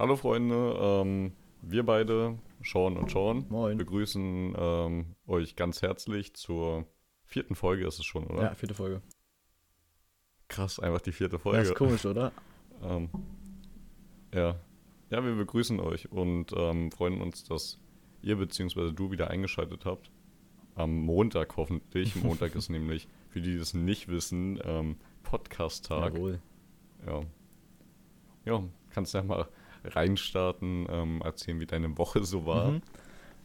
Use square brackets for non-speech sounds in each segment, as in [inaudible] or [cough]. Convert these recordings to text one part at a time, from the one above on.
Hallo Freunde, ähm, wir beide, Sean und Sean, Moin. begrüßen ähm, euch ganz herzlich zur vierten Folge ist es schon, oder? Ja, vierte Folge. Krass, einfach die vierte Folge. ist komisch, oder? [laughs] Ähm, ja. Ja, wir begrüßen euch und ähm, freuen uns, dass ihr bzw. du wieder eingeschaltet habt. Am Montag hoffentlich. [laughs] Montag ist nämlich, für die, die es nicht wissen, ähm, Podcast-Tag. Jawohl. Ja. Ja, kannst ja mal reinstarten, ähm, erzählen, wie deine Woche so war. Mhm.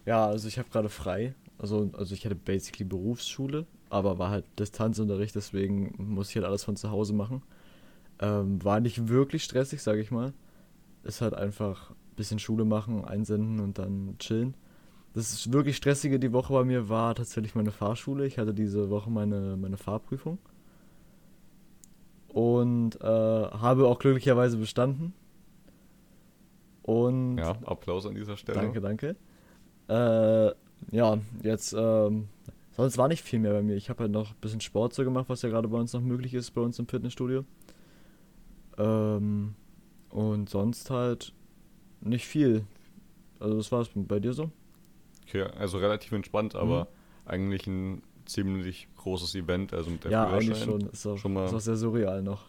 Ja, also ich habe gerade frei. Also, also ich hatte basically Berufsschule, aber war halt Distanzunterricht, deswegen muss ich halt alles von zu Hause machen. Ähm, war nicht wirklich stressig, sage ich mal. Ist halt einfach ein bisschen Schule machen, einsenden und dann chillen. Das ist wirklich stressige die Woche bei mir war tatsächlich meine Fahrschule. Ich hatte diese Woche meine, meine Fahrprüfung. Und äh, habe auch glücklicherweise bestanden. Und Ja, Applaus an dieser Stelle. Danke, danke. Äh, ja, jetzt, ähm, sonst war nicht viel mehr bei mir. Ich habe halt noch ein bisschen Sport so gemacht, was ja gerade bei uns noch möglich ist, bei uns im Fitnessstudio. Ähm, und sonst halt nicht viel. Also das war's bei dir so? Okay, also relativ entspannt, Mhm. aber eigentlich ein ziemlich großes Event, also mit der ja, eigentlich schon. Ist auch, Schon mal- ist auch sehr surreal noch.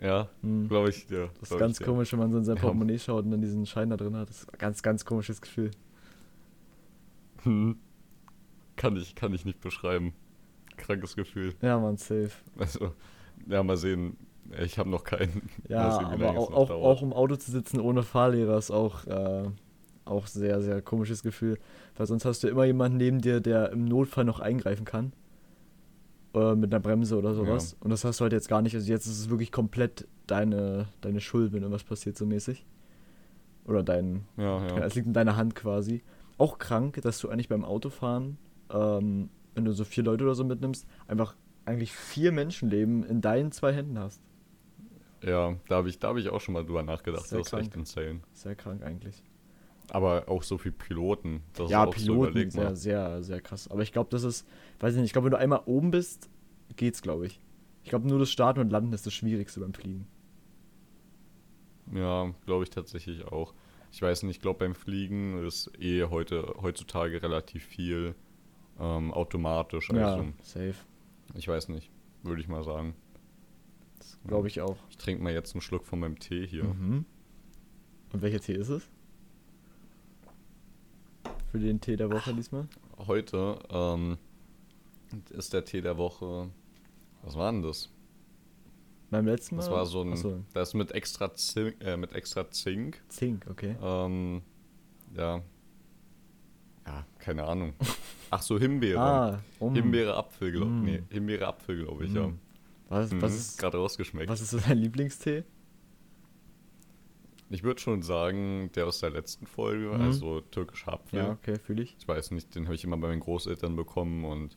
Ja, Hm. glaube ich dir. Das ist ganz ich komisch, wenn man so in sein Ja. Portemonnaie schaut und dann diesen Schein da drin hat. Das ist ein ganz, ganz komisches Gefühl. Hm. Kann ich, kann ich nicht beschreiben. Krankes Gefühl. Ja, man, safe. Also, ja, mal sehen. Ich habe noch keinen. Ja, sehen, aber auch, auch, auch im Auto zu sitzen ohne Fahrlehrer ist auch, äh, auch sehr, sehr komisches Gefühl. Weil sonst hast du immer jemanden neben dir, der im Notfall noch eingreifen kann. Äh, mit einer Bremse oder sowas. Und das hast du halt jetzt gar nicht. Also jetzt ist es wirklich komplett deine, deine Schuld, wenn irgendwas passiert, so mäßig. Oder dein. Ja, Ja. ja. Es liegt in deiner Hand quasi. Auch krank, dass du eigentlich beim Autofahren, ähm, wenn du so vier Leute oder so mitnimmst, einfach eigentlich vier Menschenleben in deinen zwei Händen hast. Ja, da habe ich, da hab ich auch schon mal drüber nachgedacht. Sehr das ist echt krank. insane. Sehr krank eigentlich. Aber auch so viele Piloten. Das ja, ist auch so, Piloten, überleg sehr, sehr, sehr krass. Aber ich glaube, das ist, weiß ich nicht, ich glaube, wenn du einmal oben bist, geht's, glaube ich. Ich glaube, nur das Starten und Landen ist das Schwierigste beim Fliegen. Ja, glaube ich tatsächlich auch. Ich weiß nicht, ich glaube beim Fliegen ist eh heute, heutzutage relativ viel ähm, automatisch. Also, ja, safe. ich weiß nicht, würde ich mal sagen. Das glaube ich auch. Ich trinke mal jetzt einen Schluck von meinem Tee hier. Mhm. Und welcher Tee ist es? Für den Tee der Woche diesmal? Heute ähm, ist der Tee der Woche. Was war denn das? Beim letzten Mal? Das war so ein. Achso, Das ist mit extra Zink. Äh, mit extra Zink. Zink, okay. Ähm, ja. Ja, keine Ahnung. [laughs] Ach so, Himbeere. Ah, um. Himbeere Apfel, glaube Mm. Nee, Himbeere Apfel, glaube ich, ja. Mm. Was, Mhm, was, ist, gerade rausgeschmeckt. was ist so dein Lieblingstee? Ich würde schon sagen, der aus der letzten Folge, Mhm. also türkischer Apfel. Ja, okay, fühle ich. Ich weiß nicht, den habe ich immer bei meinen Großeltern bekommen und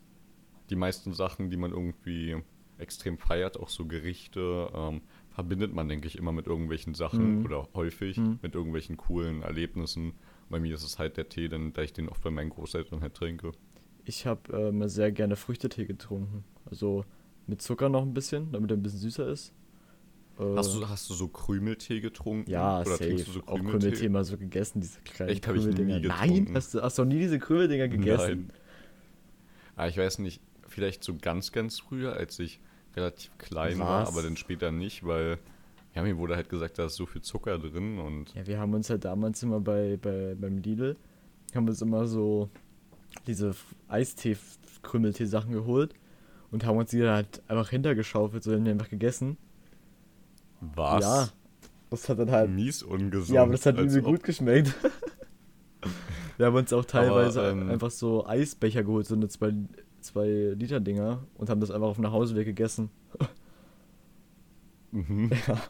die meisten Sachen, die man irgendwie extrem feiert, auch so Gerichte, ähm, verbindet man, denke ich, immer mit irgendwelchen Sachen Mhm. oder häufig Mhm. mit irgendwelchen coolen Erlebnissen. Bei mir ist es halt der Tee, denn, da ich den oft bei meinen Großeltern halt trinke. Ich habe äh, sehr gerne Früchtetee getrunken. Also mit Zucker noch ein bisschen, damit er ein bisschen süßer ist. Äh, Hast, du, hast du so Krümeltee getrunken? ja, Oder safe. trinkst du so auch Krümeltee? Krümeltee mal so gegessen, diese kleinen Echt, hab ich nie Krümeldinger. Nein, hast du, hast du noch nie diese Krümeldinger gegessen? Nein. Ah, ich weiß nicht, vielleicht so ganz, ganz früher, als ich relativ klein war, Was? aber dann später nicht, weil ja, mir wurde halt gesagt, da ist so viel Zucker drin und Ja, wir haben uns halt damals immer bei, bei beim Lidl, haben uns immer so diese Eistee-Krümeltee-Sachen geholt und haben uns die dann halt einfach hintergeschaufelt, so haben die einfach gegessen. Was? Ja, das hat dann halt Mies ungesund. Ja, aber das hat übel ob- gut geschmeckt. [laughs] Wir haben uns auch teilweise ähm, einfach so Eisbecher geholt, so eine 2 zwei Liter Dinger und haben das einfach auf dem Nachhauseweg gegessen. Mhm, [laughs] Ja.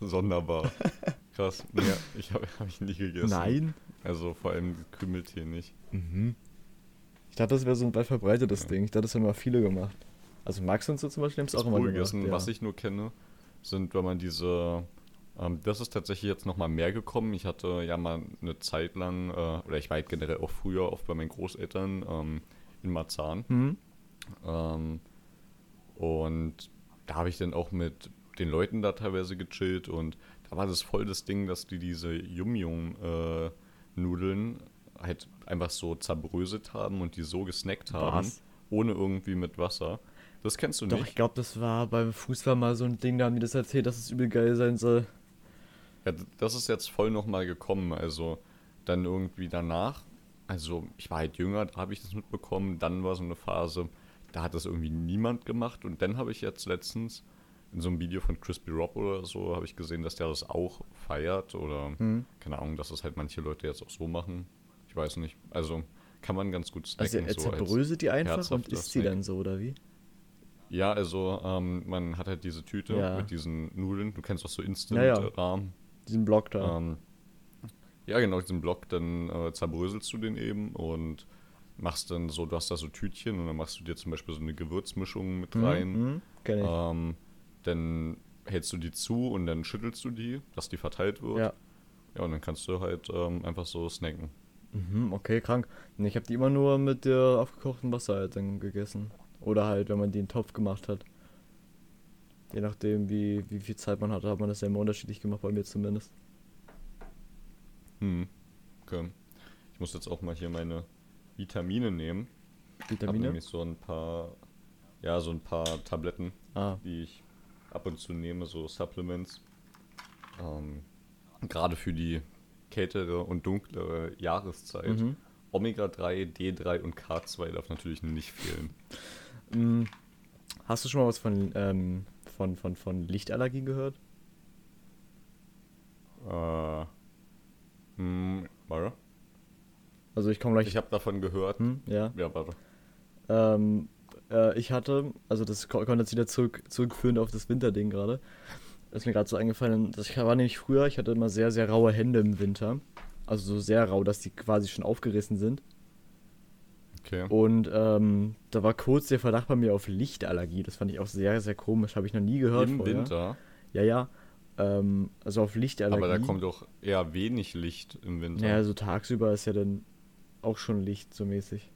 sonderbar. [laughs] Krass. Ja, ich habe hab ich nie gegessen. Nein. Also vor allem Krümeltee nicht. Mhm. Ich dachte, das wäre so ein weit verbreitetes Ja. Ding. Ich dachte, das haben immer viele gemacht. Also Max und so zum Beispiel haben es Das auch immer gemacht. ist, ja. was ich nur kenne, sind, wenn man diese Ähm, das ist tatsächlich jetzt nochmal mehr gekommen. Ich hatte ja mal eine Zeit lang, äh, oder ich war halt generell auch früher oft bei meinen Großeltern ähm, in Marzahn. Hm? Ähm, und da habe ich dann auch mit den Leuten da teilweise gechillt und da war das voll das Ding, dass die diese Yum-Yum-Nudeln halt einfach so zerbröselt haben und die so gesnackt haben, Was? ohne irgendwie mit Wasser. Das kennst du Doch, ich nicht? glaube, das war beim Fußball mal so ein Ding, da haben die das erzählt, dass es übel geil sein soll. Ja, das ist jetzt voll nochmal gekommen. Also dann irgendwie danach, also ich war halt jünger, da habe ich das mitbekommen. Dann war so eine Phase, da hat das irgendwie niemand gemacht. Und dann habe ich jetzt letztens in so einem Video von Crispy Rob oder so, habe ich gesehen, dass der das auch feiert. Oder Hm. keine Ahnung, dass das halt manche Leute jetzt auch so machen. Ich weiß nicht. Also kann man ganz gut Also snacken. er so als- zerbröselt die einfach und isst sie dann so, oder wie? Ja, also ähm, man hat halt diese Tüte Ja. mit diesen Nudeln. Du kennst auch so Ja, ja. Instant-Rahmen. Diesen Block da. Ähm, ja, genau, diesen Block, dann äh, zerbröselst du den eben und machst dann so, du hast da so Tütchen und dann machst du dir zum Beispiel so eine Gewürzmischung mit Mhm, rein. mhm, kenn ich. Ähm, dann hältst du die zu und dann schüttelst du die, dass die verteilt wird. ja. Ja, und dann kannst du halt ähm, einfach so snacken. Mhm, okay, krank. Ich habe die immer nur mit der aufgekochten Wasser halt dann gegessen. Oder halt, wenn man den Topf gemacht hat. Je nachdem, wie, wie viel Zeit man hatte, hat man das ja immer unterschiedlich gemacht, bei mir zumindest. Hm. Okay. Ich muss jetzt auch mal hier meine Vitamine nehmen. Ich Vitamine? nämlich so ein paar, ja, so ein paar Tabletten. Ah, die ich ab und zu nehme, so Supplements. Ähm, Gerade für die kältere und dunklere Jahreszeit. mhm. Omega-3, D3 und K2 darf natürlich nicht fehlen. [laughs] Mm, Hast du schon mal was von, ähm, von, von, von Lichtallergie gehört? Äh, hm, warte. Also ich komme gleich. Ich habe davon gehört. hm, ja. Ja, warte. Ähm, äh, ich hatte, also das ko- konnte jetzt wieder zurück, zurückführen auf das Winterding gerade. Ist mir gerade so eingefallen, ich war nämlich früher, ich hatte immer sehr, sehr raue Hände im Winter. Also so sehr rau, dass die quasi schon aufgerissen sind. Okay. Und ähm, da war kurz der Verdacht bei mir auf Lichtallergie. Das fand ich auch sehr, sehr komisch. Habe ich noch nie gehört Im vorher. Winter. Ja, ja. Ähm, also auf Lichtallergie. Aber da kommt doch eher wenig Licht im Winter. Ja, so tagsüber ist ja dann auch schon Licht so mäßig.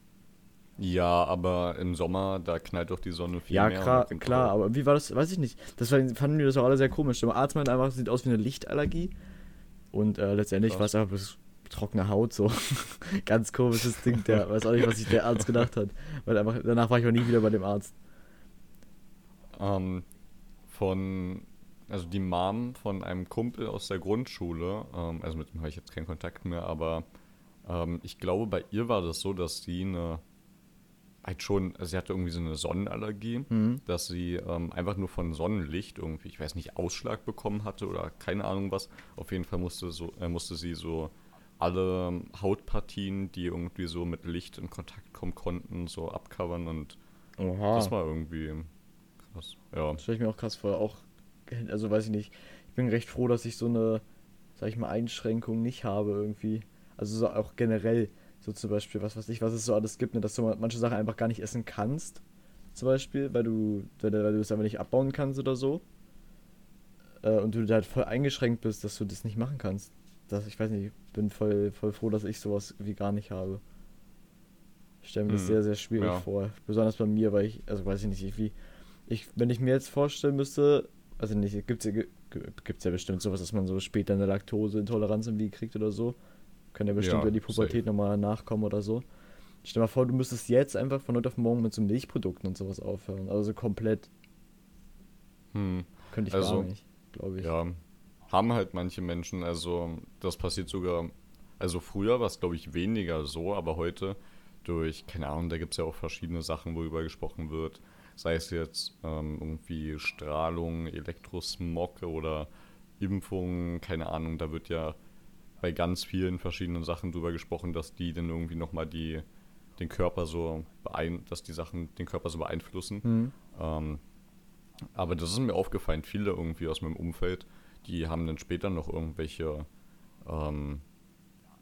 Ja, aber im Sommer, da knallt doch die Sonne viel Ja, mehr. klar, den klar, Kopf. aber wie war das? Weiß ich nicht. Das war, fanden wir das auch alle sehr komisch. Der Arzt meinte einfach, es sieht aus wie eine Lichtallergie. Und äh, letztendlich war es einfach bloß trockene Haut, so. [laughs] Ganz komisches Ding, der weiß auch nicht, was sich der Arzt gedacht hat. Weil einfach, danach war ich auch nie wieder bei dem Arzt. Ähm, von, also die Mom von einem Kumpel aus der Grundschule, ähm, also mit dem habe ich jetzt keinen Kontakt mehr, aber ähm, ich glaube, bei ihr war das so, dass sie eine, halt schon, also sie hatte irgendwie so eine Sonnenallergie, Mhm. dass sie ähm, einfach nur von Sonnenlicht irgendwie, ich weiß nicht, Ausschlag bekommen hatte oder keine Ahnung was. Auf jeden Fall musste, so, äh, musste sie so alle Hautpartien, die irgendwie so mit Licht in Kontakt kommen konnten, so abcovern und Oha. das war irgendwie krass. Ja. Das stelle ich mir auch krass vor. Auch, also weiß ich nicht. Ich bin recht froh, dass ich so eine, sag ich mal, Einschränkung nicht habe irgendwie. Also so auch generell, so zum Beispiel, was weiß ich, was es so alles gibt, ne, dass du manche Sachen einfach gar nicht essen kannst. Zum Beispiel, weil du, weil, du- weil du es einfach nicht abbauen kannst oder so. Äh, und du da halt voll eingeschränkt bist, dass du das nicht machen kannst. Das, ich weiß nicht, ich bin voll, voll froh, dass ich sowas wie gar nicht habe. Ich stelle mir das Hm, sehr, sehr schwierig ja. vor. Besonders bei mir, weil ich, also weiß ich nicht, ich, wie, ich, wenn ich mir jetzt vorstellen müsste, also nicht, gibt's ja, gibt's ja bestimmt sowas, dass man so später eine Laktoseintoleranz irgendwie kriegt oder so. Kann ja bestimmt Ja, über die Pubertät nochmal nachkommen oder so. Stell dir mal vor, du müsstest jetzt einfach von heute auf morgen mit so Milchprodukten und sowas aufhören. Also so komplett Hm. könnte ich Also, gar nicht, glaube ich. Ja, haben halt manche Menschen, also das passiert sogar, also früher war es glaube ich weniger so, aber heute durch, keine Ahnung, da gibt es ja auch verschiedene Sachen, worüber gesprochen wird, sei es jetzt ähm, irgendwie Strahlung, Elektrosmog oder Impfungen, keine Ahnung, da wird ja bei ganz vielen verschiedenen Sachen drüber gesprochen, dass die dann irgendwie nochmal die, den Körper so beein dass die Sachen den Körper so beeinflussen. Hm. Ähm, aber das ist mir aufgefallen, viele irgendwie aus meinem Umfeld, die haben dann später noch irgendwelche ähm,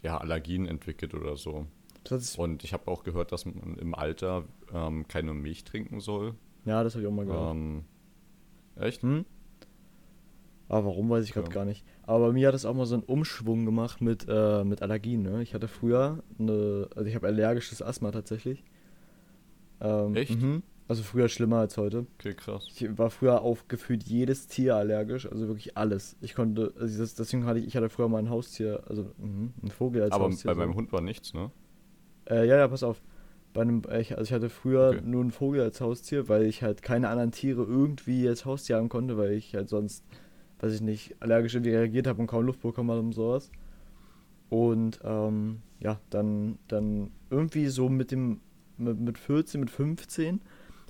ja, Allergien entwickelt oder so. Und ich habe auch gehört, dass man im Alter ähm, keine Milch trinken soll. ja, das habe ich auch mal gehört. Ähm, echt? Hm? Aber warum, weiß ich gerade Ja. gar nicht. Aber bei mir hat es auch mal so einen Umschwung gemacht mit, äh, mit Allergien. Ne? Ich hatte früher eine, also ich habe allergisches Asthma tatsächlich. Ähm, Echt? Mhm. Also früher schlimmer als heute. Okay, krass. Ich war früher auf gefühlt jedes Tier allergisch, also wirklich alles. Ich konnte, also das, deswegen hatte ich, ich hatte früher mal ein Haustier, also mhm, ein Vogel als Aber Haustier. bei so. meinem Hund war nichts, ne? Äh, ja, ja, pass auf. Bei einem, äh, ich, also ich hatte früher Okay. nur einen Vogel als Haustier, weil ich halt keine anderen Tiere irgendwie als Haustier haben konnte, weil ich halt sonst, weiß ich nicht, allergisch irgendwie reagiert habe und kaum Luft bekommen habe und sowas. Und ähm, ja, dann, dann irgendwie so mit dem, mit, mit 14, mit 15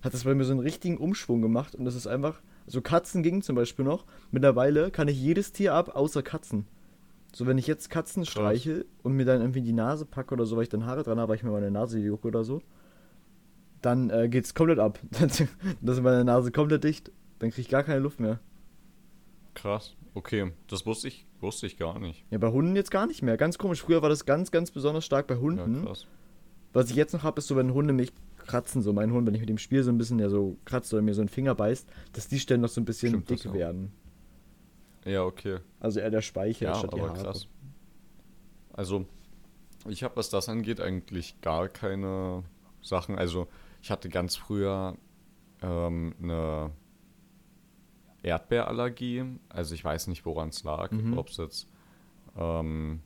hat das bei mir so einen richtigen Umschwung gemacht und das ist einfach, so Katzen ging zum Beispiel noch. Mittlerweile kann ich jedes Tier ab, außer Katzen. So, wenn ich jetzt Katzen streiche und mir dann irgendwie die Nase packe oder so, weil ich dann Haare dran habe, weil ich mir meine Nase jucke oder so, dann äh, geht's komplett ab. [laughs] dann ist meine Nase komplett dicht. Dann kriege ich gar keine Luft mehr. Krass. Okay, das wusste ich, wusste ich gar nicht. Ja, bei Hunden jetzt gar nicht mehr. Ganz komisch. Früher war das ganz, ganz besonders stark bei Ja, Hunden. krass. Was ich jetzt noch habe, ist so, wenn Hunde mich kratzen, so mein Hund, wenn ich mit dem Spiel so ein bisschen ja so kratzt oder mir so einen Finger beißt, dass die Stellen noch so ein bisschen Stimmt dick auch. werden. Ja, okay. Also eher der Speichel Ja, statt die aber Haare. krass. Also, ich habe, was das angeht, eigentlich gar keine Sachen. Also, ich hatte ganz früher ähm, eine Erdbeerallergie. Also, ich weiß nicht, woran es lag. Mhm. Ob es jetzt, ähm,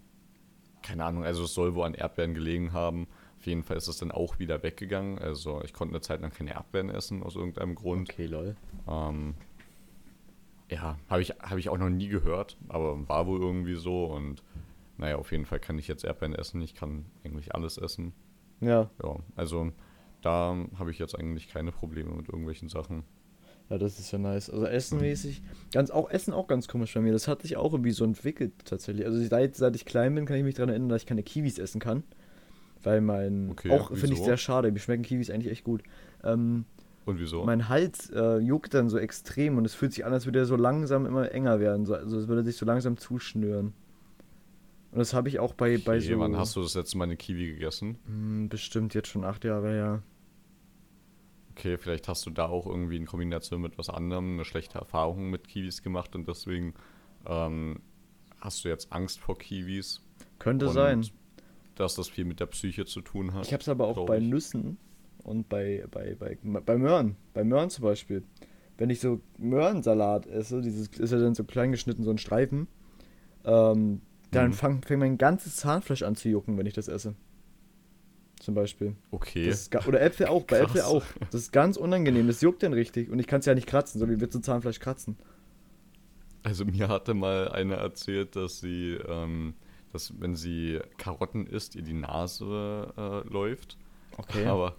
keine Ahnung, also es soll wo an Erdbeeren gelegen haben. Auf jeden Fall ist es dann auch wieder weggegangen. Also, ich konnte eine Zeit lang keine Erdbeeren essen, aus irgendeinem Grund. Okay, lol. Ähm, ja, habe ich, hab ich auch noch nie gehört, aber war wohl irgendwie so und naja, auf jeden Fall kann ich jetzt Erdbeeren essen, ich kann eigentlich alles essen. Ja, Ja, also da habe ich jetzt eigentlich keine Probleme mit irgendwelchen Sachen. ja, das ist ja nice. Also essenmäßig, ganz auch Essen auch ganz komisch bei mir. Das hat sich auch irgendwie so entwickelt tatsächlich. Also seit, seit ich klein bin, kann ich mich daran erinnern, dass ich keine Kiwis essen kann. Weil mein, Okay, auch finde ich sehr schade, mir schmecken Kiwis eigentlich echt gut. Ähm, Und wieso? Mein Hals äh, juckt dann so extrem und es fühlt sich an, als würde er so langsam immer enger werden. So, also es würde sich so langsam zuschnüren. Und das habe ich auch bei, bei okay, so. wann hast du das letzte Mal eine Kiwi gegessen? Hm, bestimmt jetzt schon acht Jahre her. Okay, vielleicht hast du da auch irgendwie in Kombination mit was anderem eine schlechte Erfahrung mit Kiwis gemacht und deswegen ähm, hast du jetzt Angst vor Kiwis. Könnte sein. Dass das viel mit der Psyche zu tun hat. Ich habe es aber auch bei ich. Nüssen und bei, bei, bei, bei Möhren. Bei Möhren zum Beispiel. Wenn ich so Möhrensalat esse, dieses ist ja dann so klein geschnitten, so ein Streifen, ähm, dann Mhm. fang- fängt mein ganzes Zahnfleisch an zu jucken, wenn ich das esse. Zum Beispiel. Okay. Ist oder Äpfel auch, bei Krass. Äpfel auch. Das ist ganz unangenehm, das juckt dann richtig. Und ich kann es ja nicht kratzen, so wie wir zu Zahnfleisch kratzen. Also mir hatte mal eine erzählt, dass sie, ähm, dass wenn sie Karotten isst, ihr die Nase äh, läuft. Okay. Aber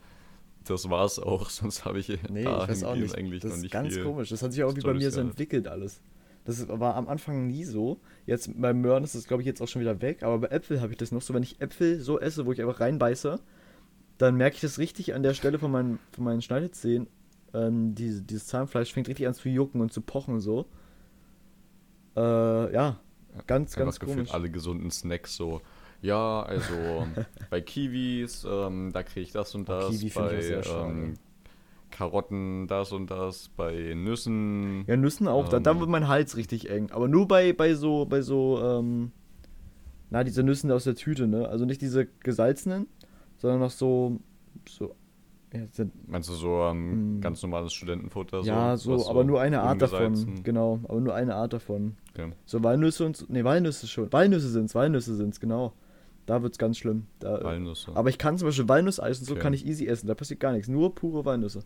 das war es auch, [laughs] sonst habe ich nee, ich weiß auch nicht. eigentlich das noch ist nicht ganz viel. komisch. Das hat sich auch irgendwie bei mir so entwickelt alles. Das war am Anfang nie so. Jetzt beim Möhren ist das, glaube ich, jetzt auch schon wieder weg. Aber bei Äpfel habe ich das noch so. Wenn ich Äpfel so esse, wo ich einfach reinbeiße, dann merke ich das richtig an der Stelle von meinen, von meinen Schneidezähnen. Ähm, diese, dieses Zahnfleisch fängt richtig an zu jucken und zu pochen so. Äh, ja, ganz, Einfach ganz gefühlt komisch. alle gesunden Snacks so. Ja, also [laughs] bei Kiwis, ähm, da kriege ich das und Oh, das. Kiwi finde ich bei auch sehr ähm, Karotten das und das. Bei Nüssen. Ja, Nüssen auch. da, da Ähm. wird mein Hals richtig eng. Aber nur bei, bei so, bei so, ähm, na, diese Nüssen aus der Tüte, ne? Also nicht diese gesalzenen, sondern noch so, so, ja, Meinst du so ähm, Mm. ganz normales Studentenfutter? ja, was so, aber nur eine Art davon. Genau, aber nur eine Art davon. Okay. So Walnüsse und, so- nee, Walnüsse schon. Walnüsse sind's, Walnüsse sind's, genau. Da wird's ganz schlimm. Da, Walnüsse. aber ich kann zum Beispiel Walnusseis und so Okay. kann ich easy essen. Da passiert gar nichts. Nur pure Walnüsse.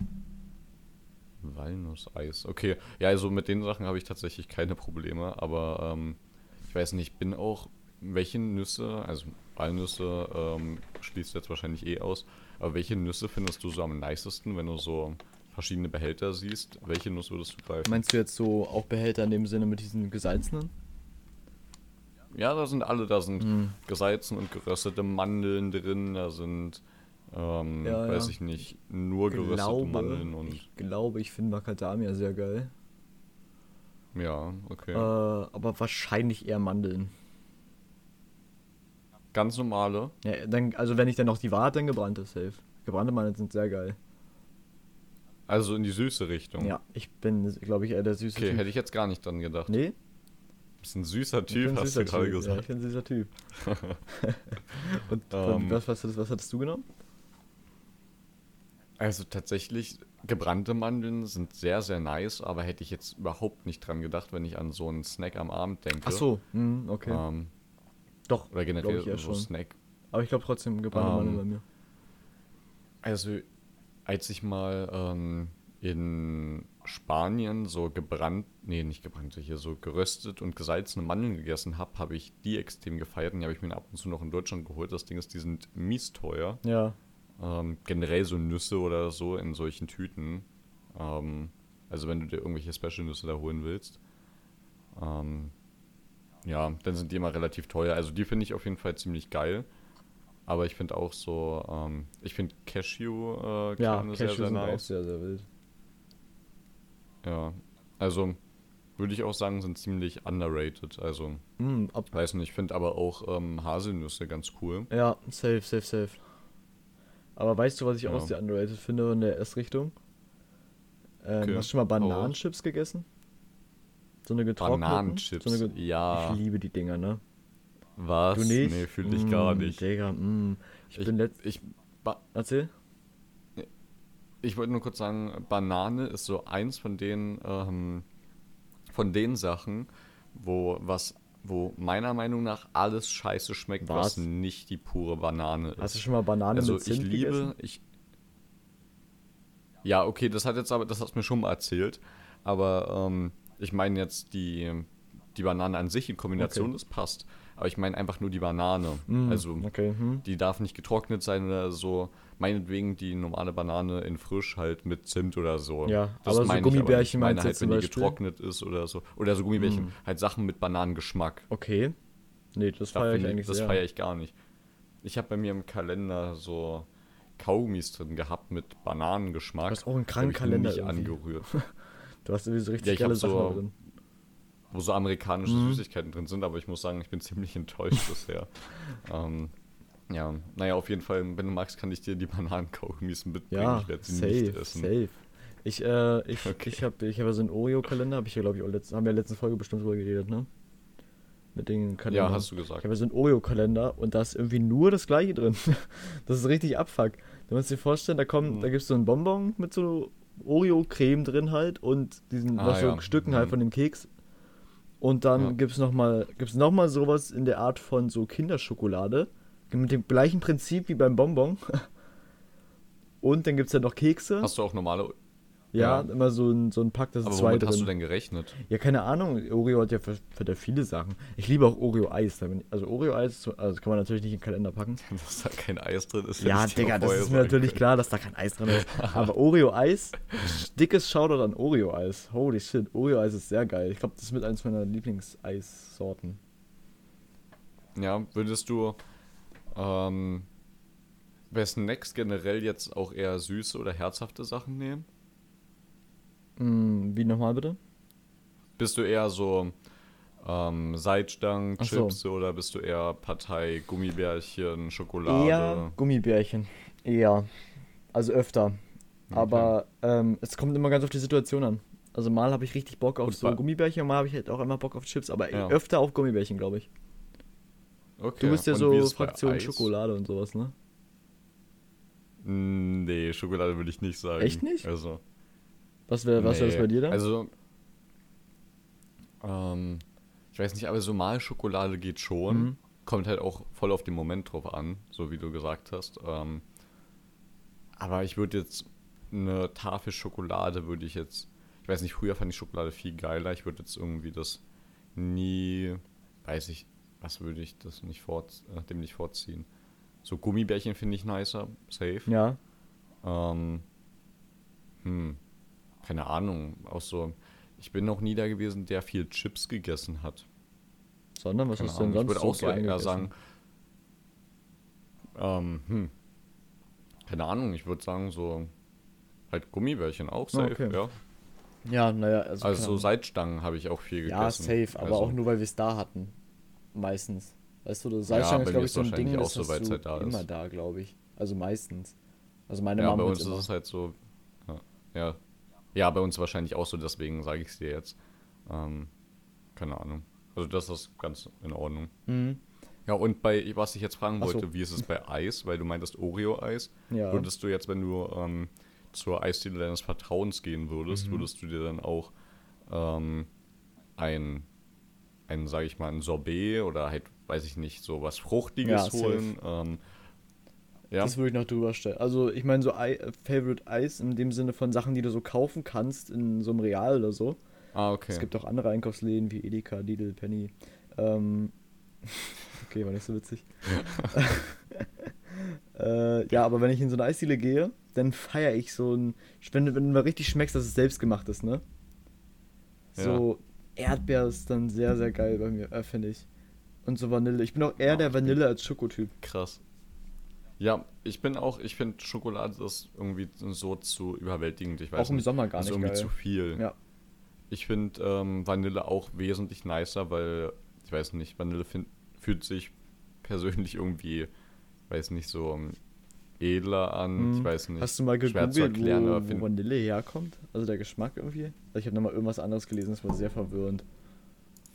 Walnusseis. Okay, ja, also mit den Sachen habe ich tatsächlich keine Probleme, aber ähm, ich weiß nicht, ich bin auch, welche Nüsse, also Walnüsse ähm, schließt jetzt wahrscheinlich eh aus, aber welche Nüsse findest du so am nicesten, wenn du so verschiedene Behälter siehst? Welche Nuss würdest du greifen? Meinst du jetzt so auch Behälter in dem Sinne mit diesen gesalzenen? ja, da sind alle, da sind Hm. gesalzen und geröstete Mandeln drin, da sind, ähm, Ja, weiß ja. ich nicht, nur geröstete Mandeln und, ich glaube, ich finde Macadamia sehr geil. ja, okay. Äh, aber wahrscheinlich eher Mandeln. Ganz normale. Ja, dann, also wenn ich dann noch die Wahrheit, dann gebrannte safe. Gebrannte Mandeln sind sehr geil. Also in die süße Richtung. Ja, ich bin, glaube ich, eher der süße Okay, Typ. hätte ich jetzt gar nicht dran gedacht. Nee? Bist ein süßer Typ, ein hast du gerade Typ. Ja, gesagt. ich bin ein süßer Typ. [laughs] Und Ähm. was, was, was hattest du genommen? Also tatsächlich gebrannte Mandeln sind sehr, sehr nice, aber hätte ich jetzt überhaupt nicht dran gedacht, wenn ich an so einen Snack am Abend denke. Ach so, hm, okay. Ähm, Doch, oder generell ich so schon. Snack. Aber ich glaube trotzdem gebrannte Ähm, Mandeln bei mir. Also, als ich mal ähm, in Spanien so gebrannt, nee, nicht gebrannte, hier so geröstet und gesalzene Mandeln gegessen habe, habe ich die extrem gefeiert und die habe ich mir ab und zu noch in Deutschland geholt. Das Ding ist, die sind mies teuer. Ja, Ähm, generell so Nüsse oder so in solchen Tüten. Ähm, also wenn du dir irgendwelche Special-Nüsse da holen willst. Ähm, ja, dann sind die immer relativ teuer. Also die finde ich auf jeden Fall ziemlich geil. Aber ich finde auch so, ähm, ich finde Cashew äh, ja, sehr, sehr sind auch nice. sehr, sehr wild. Ja, also würde ich auch sagen, sind ziemlich underrated. Also, Mm, weiß nicht, ich finde aber auch ähm, Haselnüsse ganz cool. ja, safe, safe, safe. Aber weißt du, was ich Ja. auch sehr underrated finde in der Essrichtung? Ähm, Okay, Hast du schon mal raus. Bananenchips gegessen? So eine getrockneten? Bananenchips, So eine ge ja. Ich liebe die Dinger, ne? Was? Du nicht? Nee, fühle ich gar Mm, nicht. Digga, mm. Ich, bin letzt... ich, Erzähl. ich wollte nur kurz sagen, Banane ist so eins von den, ähm, von den Sachen, wo was, wo meiner Meinung nach alles scheiße schmeckt, was, Was? nicht die pure Banane ist. Hast du schon mal Banane also mit ich Zimt liebe, gegessen? ich. Ja, okay, das hat jetzt aber, das hast du mir schon mal erzählt. Aber ähm, ich meine jetzt die, die Banane an sich in Kombination, Okay. das passt. Aber ich meine einfach nur die Banane. Mm, Also okay, hm. die darf nicht getrocknet sein oder so. Meinetwegen die normale Banane in frisch halt mit Zimt oder so. Ja, das aber so. Gummibärchen meinst du halt, wenn die Beispiel? getrocknet ist oder so. Oder so Gummibärchen. Mm. Halt Sachen mit Bananengeschmack. Okay. Nee, das Da feiere ich eigentlich das feiere ich gar nicht. Ich habe bei mir im Kalender so Kaugummis drin gehabt mit Bananengeschmack. Du hast auch hab kranken ich Kalender nicht irgendwie. angerührt. [laughs] Du hast irgendwie so richtig Ja, ich geile Sachen so- drin. Wo so amerikanische Mhm. Süßigkeiten drin sind, aber ich muss sagen, ich bin [laughs] ziemlich enttäuscht bisher. Ähm, ja, naja, auf jeden Fall, wenn du magst, kann ich dir die Bananenkaugummis mitbringen. Ja, ich werde sie safe, nicht essen. safe. Ich, äh, ich, Okay. ich habe ich hab so einen Oreo-Kalender, habe ich ja, glaube ich, auch letzt, haben wir in der letzten Folge bestimmt drüber geredet, ne? Mit den Kalendern. Ja, hast du Ich gesagt. habe ja so einen Oreo-Kalender und da ist irgendwie nur das gleiche drin. [laughs] das ist richtig Abfuck. Du musst dir vorstellen, da kommt, Mhm. da gibt es so einen Bonbon mit so Oreo-Creme drin halt und diesen Ah, was so ja. Stücken halt Mhm. von dem Keks. Und dann Ja. gibt's noch mal, gibt's noch mal sowas in der Art von so Kinderschokolade. Mit dem gleichen Prinzip wie beim Bonbon. [laughs] Und dann gibt's ja noch Kekse. Hast du auch normale. Ja, ja. immer so ein, so ein Pack, da sind Aber zwei womit drin. hast du denn gerechnet? Ja, keine Ahnung. Oreo hat ja für, für da viele Sachen. Ich liebe auch Oreo-Eis. Also Oreo-Eis, also das kann man natürlich nicht in den Kalender packen. [laughs] Dass da kein Eis drin ist. Ja, Digga, das ist mir natürlich können. klar, dass da kein Eis drin ist. [laughs] Aber Oreo-Eis, dickes Shoutout an Oreo-Eis. Holy shit, Oreo-Eis ist sehr geil. Ich glaube, das ist mit eins meiner Lieblingseissorten. Ja, würdest du ähm, bei Snacks generell jetzt auch eher süße oder herzhafte Sachen nehmen? Hm, wie nochmal bitte? Bist du eher so ähm, Salzstangen, Ach so. Chips oder bist du eher Partei, Gummibärchen, Schokolade? Eher Gummibärchen. Eher. Also öfter. Aber ähm, es kommt immer ganz auf die Situation an. Also mal habe ich richtig Bock auf Und so Gummibärchen und mal habe ich halt auch immer Bock auf Chips, aber Ja. öfter auf Gummibärchen, glaube ich. Okay. Du bist ja und so Fraktion? Schokolade und sowas, ne? Mm, Nee, Schokolade würde ich nicht sagen. Echt nicht? Also, Was wäre was wär das nee. bei dir dann? Also, ähm, ich weiß nicht, aber so mal Schokolade geht schon. Mhm. Kommt halt auch voll auf den Moment drauf an, so wie du gesagt hast. Ähm, aber ich würde jetzt eine Tafel Schokolade würde ich jetzt, ich weiß nicht, früher fand ich Schokolade viel geiler. Ich würde jetzt irgendwie das nie, weiß ich, was würde ich das nicht äh, dem nicht vorziehen. So Gummibärchen finde ich nicer, safe. ja. Ähm, hm, keine Ahnung, auch so. Ich bin noch nie da gewesen, der viel Chips gegessen hat. Sondern was Keine hast du denn sonst ich würde auch so eher gegessen? sagen, ähm, hm, keine Ahnung, ich würde sagen so halt Gummibärchen auch safe, okay. ja. Ja, naja, also. Also so. Salzstangen habe ich auch viel Ja, gegessen. safe, aber also, auch nur, weil wir es da hatten. Meistens. Weißt du, das Ja, Salzstangen bei ist, glaube ich, so ein Ding, auch das so, hast weil's du halt da immer ist. da, glaube ich. Also meistens. Also meine Ja, Mama bei uns ist es halt so, ja, ja. Ja, bei uns wahrscheinlich auch so, deswegen sage ich es dir jetzt. Ähm, keine Ahnung. Also das ist ganz in Ordnung. Mhm. Ja, und bei, was ich jetzt fragen Ach so. wollte, wie ist es bei Eis? Weil du meintest Oreo-Eis. Ja. Würdest du jetzt, wenn du ähm, zur Eisdiele deines Vertrauens gehen würdest, Mhm. würdest du dir dann auch ähm, ein, ein, sag ich mal, ein Sorbet oder halt, weiß ich nicht, so was Fruchtiges Ja, holen. Ähm, ja, Das würde ich noch drüber stellen. Also ich meine so Ei- äh, Favorite Eis in dem Sinne von Sachen, die du so kaufen kannst in so einem Real oder so. ah, okay. Es gibt auch andere Einkaufsläden wie Edeka, Lidl, Penny. Ähm, [laughs] okay, war nicht so witzig. [laughs] äh, ja, aber wenn ich in so eine Eisdiele gehe, dann feiere ich so ein. Wenn, du- wenn du mal richtig schmeckst, dass es selbst gemacht ist, ne? So Erdbeer ist dann sehr, sehr geil bei mir, äh, finde ich. Und so Vanille. Ich bin auch eher Ja, der Vanille als Schokotyp. Krass. Ja, ich bin auch, ich finde Schokolade ist irgendwie so zu überwältigend. Ich weiß Auch im nicht. Sommer gar ist nicht irgendwie geil. zu viel. Ja. Ich finde ähm, Vanille auch wesentlich nicer, weil, ich weiß nicht, Vanille find, fühlt sich persönlich irgendwie, weiß nicht, so ähm, edler an. Ich Hm. weiß nicht. Hast du mal schwer zu gegoogelt, erklären, wo, wo Vanille herkommt? Also der Geschmack irgendwie? Also ich habe nochmal irgendwas anderes gelesen, das war sehr verwirrend.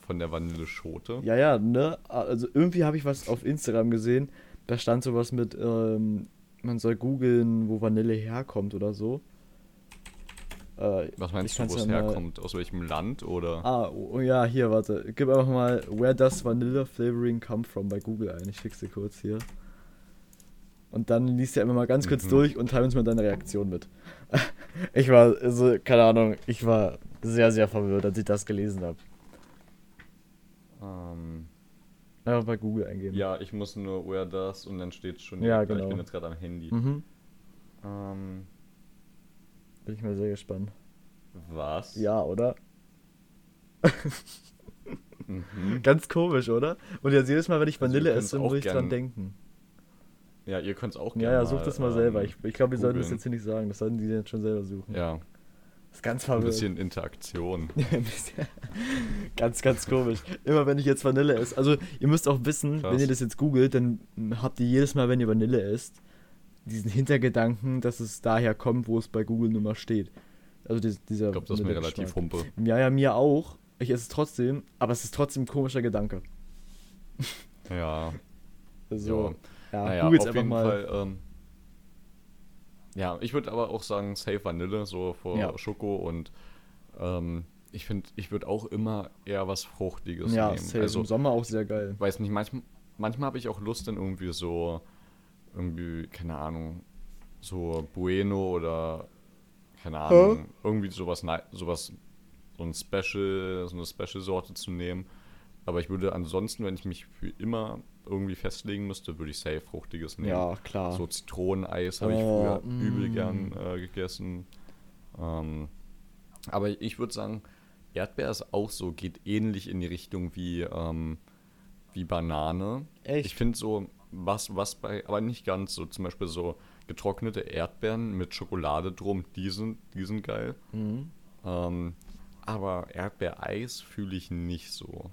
von der Vanilleschote. Ja, ja, ne? Also irgendwie habe ich was auf Instagram gesehen, da stand sowas mit, ähm, man soll googeln, wo Vanille herkommt oder so. Äh, Was meinst du, wo es ja herkommt? Aus welchem Land oder? Ah, oh, ja, hier, warte. Gib einfach mal Where does Vanilla Flavoring come from bei Google ein. Ich schick's dir kurz hier. Und dann liest du ja immer mal ganz kurz Mhm. durch und teil uns mal deine Reaktion mit. [laughs] Ich war, also, keine Ahnung, ich war sehr, sehr verwirrt, als ich das gelesen habe. Ähm, Einfach bei Google eingeben. ja, ich muss nur where das und dann steht schon. Ja, da. Ich genau. bin jetzt gerade am Handy. Mhm. Ähm, Bin ich mal sehr gespannt. was? Ja, oder? Mhm. [laughs] Ganz komisch, oder? Und jetzt jedes Mal, wenn ich Also Vanille können's esse, muss ich dran denken. Ja, ihr könnt es auch Ja, gerne ja, such das mal selber. ähm, Ich, ich glaube, wir sollten das jetzt hier nicht sagen. Das sollten die jetzt schon selber suchen. Ja, ist ganz ein verwirrend. bisschen Interaktion. [laughs] Ein bisschen. ganz, ganz komisch. Immer wenn ich jetzt Vanille esse. Also, ihr müsst auch wissen, Krass. wenn ihr das jetzt googelt, dann habt ihr jedes Mal, wenn ihr Vanille esst, diesen Hintergedanken, dass es daher kommt, wo es bei Google nun mal steht. Also dies- dieser Ich glaube, das ist mir relativ humpe. Ja, ja, mir auch. Ich esse es trotzdem, aber es ist trotzdem ein komischer Gedanke. Ja, [laughs] Also, ja, naja, googelt's auf einfach jeden mal. Fall. Ähm, ja, ich würde aber auch sagen, safe Vanille, so vor Ja. Schoko und ähm, ich finde, ich würde auch immer eher was Fruchtiges ja, nehmen. safe. Also, im Sommer auch sehr geil. weiß nicht, manchmal, manchmal habe ich auch Lust, dann irgendwie so, irgendwie, keine Ahnung, so Bueno oder, keine Ahnung, irgendwie sowas, sowas, so ein Special, so eine Special-Sorte zu nehmen. Aber ich würde ansonsten, wenn ich mich für immer irgendwie festlegen müsste, würde ich safe Fruchtiges nehmen. Ja, klar. So Zitroneneis habe ich Oh, früher übel mm. gern äh, gegessen. Ähm, aber ich würde sagen, Erdbeer ist auch so, geht ähnlich in die Richtung wie, ähm, wie Banane. Echt? Ich finde so, was, was bei, aber nicht ganz so, zum Beispiel so getrocknete Erdbeeren mit Schokolade drum, die sind, die sind geil. Mhm. Ähm, aber Erdbeereis fühle ich nicht so.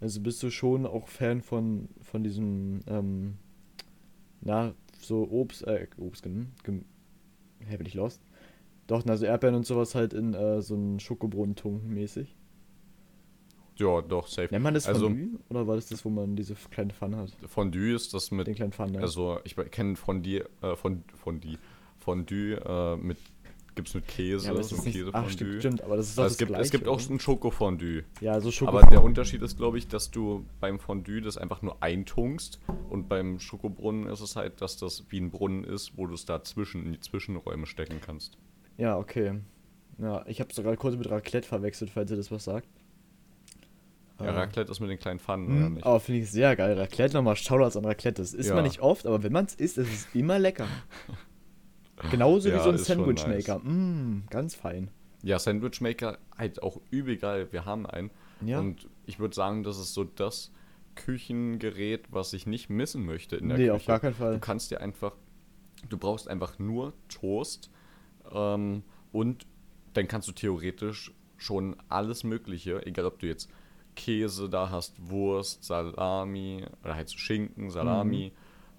Also bist du schon auch Fan von, von diesem, ähm, na, so Obst, äh, Obst, gem, gem, hä, bin ich lost? Doch, also Erdbeeren und sowas halt in äh, so einen Schokobrunnen mäßig. Ja, doch, safe. Nennt man das also Fondue? Oder war das das, wo man diese kleine Pfanne hat? Fondue ist das mit Den kleinen Pfannen, ne? Also ich kenne von dir, äh, von die Fondue äh, mit gibt's mit Käse, ja, es so ist nicht, ach, Käsefondue. stimmt, stimmt, aber das ist doch Also das es gibt, Gleiche, es gibt auch oder? ein Schokofondue. Ja, so Schoko. Aber der Unterschied ist, glaube ich, dass du beim Fondue das einfach nur eintunkst und beim Schokobrunnen ist es halt, dass das wie ein Brunnen ist, wo du es da zwischen in die Zwischenräume stecken kannst. Ja, okay. Ja, ich habe sogar kurz mit Raclette verwechselt, falls ihr das was sagt. Ja, Äh, Raclette ist mit den kleinen Pfannen, oder Mhm, nicht? aber finde ich sehr geil. Raclette nochmal Shoutouts an Raclette. Das isst Ja. man nicht oft, aber wenn man es isst, ist es immer lecker. [laughs] Genauso wie Ja, so ein Sandwichmaker. Mm, ganz fein. Ja, Sandwichmaker halt auch übel geil. Wir haben einen. Ja. Und ich würde sagen, das ist so das Küchengerät, was ich nicht missen möchte in der Nee, Küche. auf gar keinen Fall. Du kannst dir einfach, du brauchst einfach nur Toast ähm, und dann kannst du theoretisch schon alles Mögliche, egal ob du jetzt Käse da hast, Wurst, Salami oder halt so Schinken, Salami.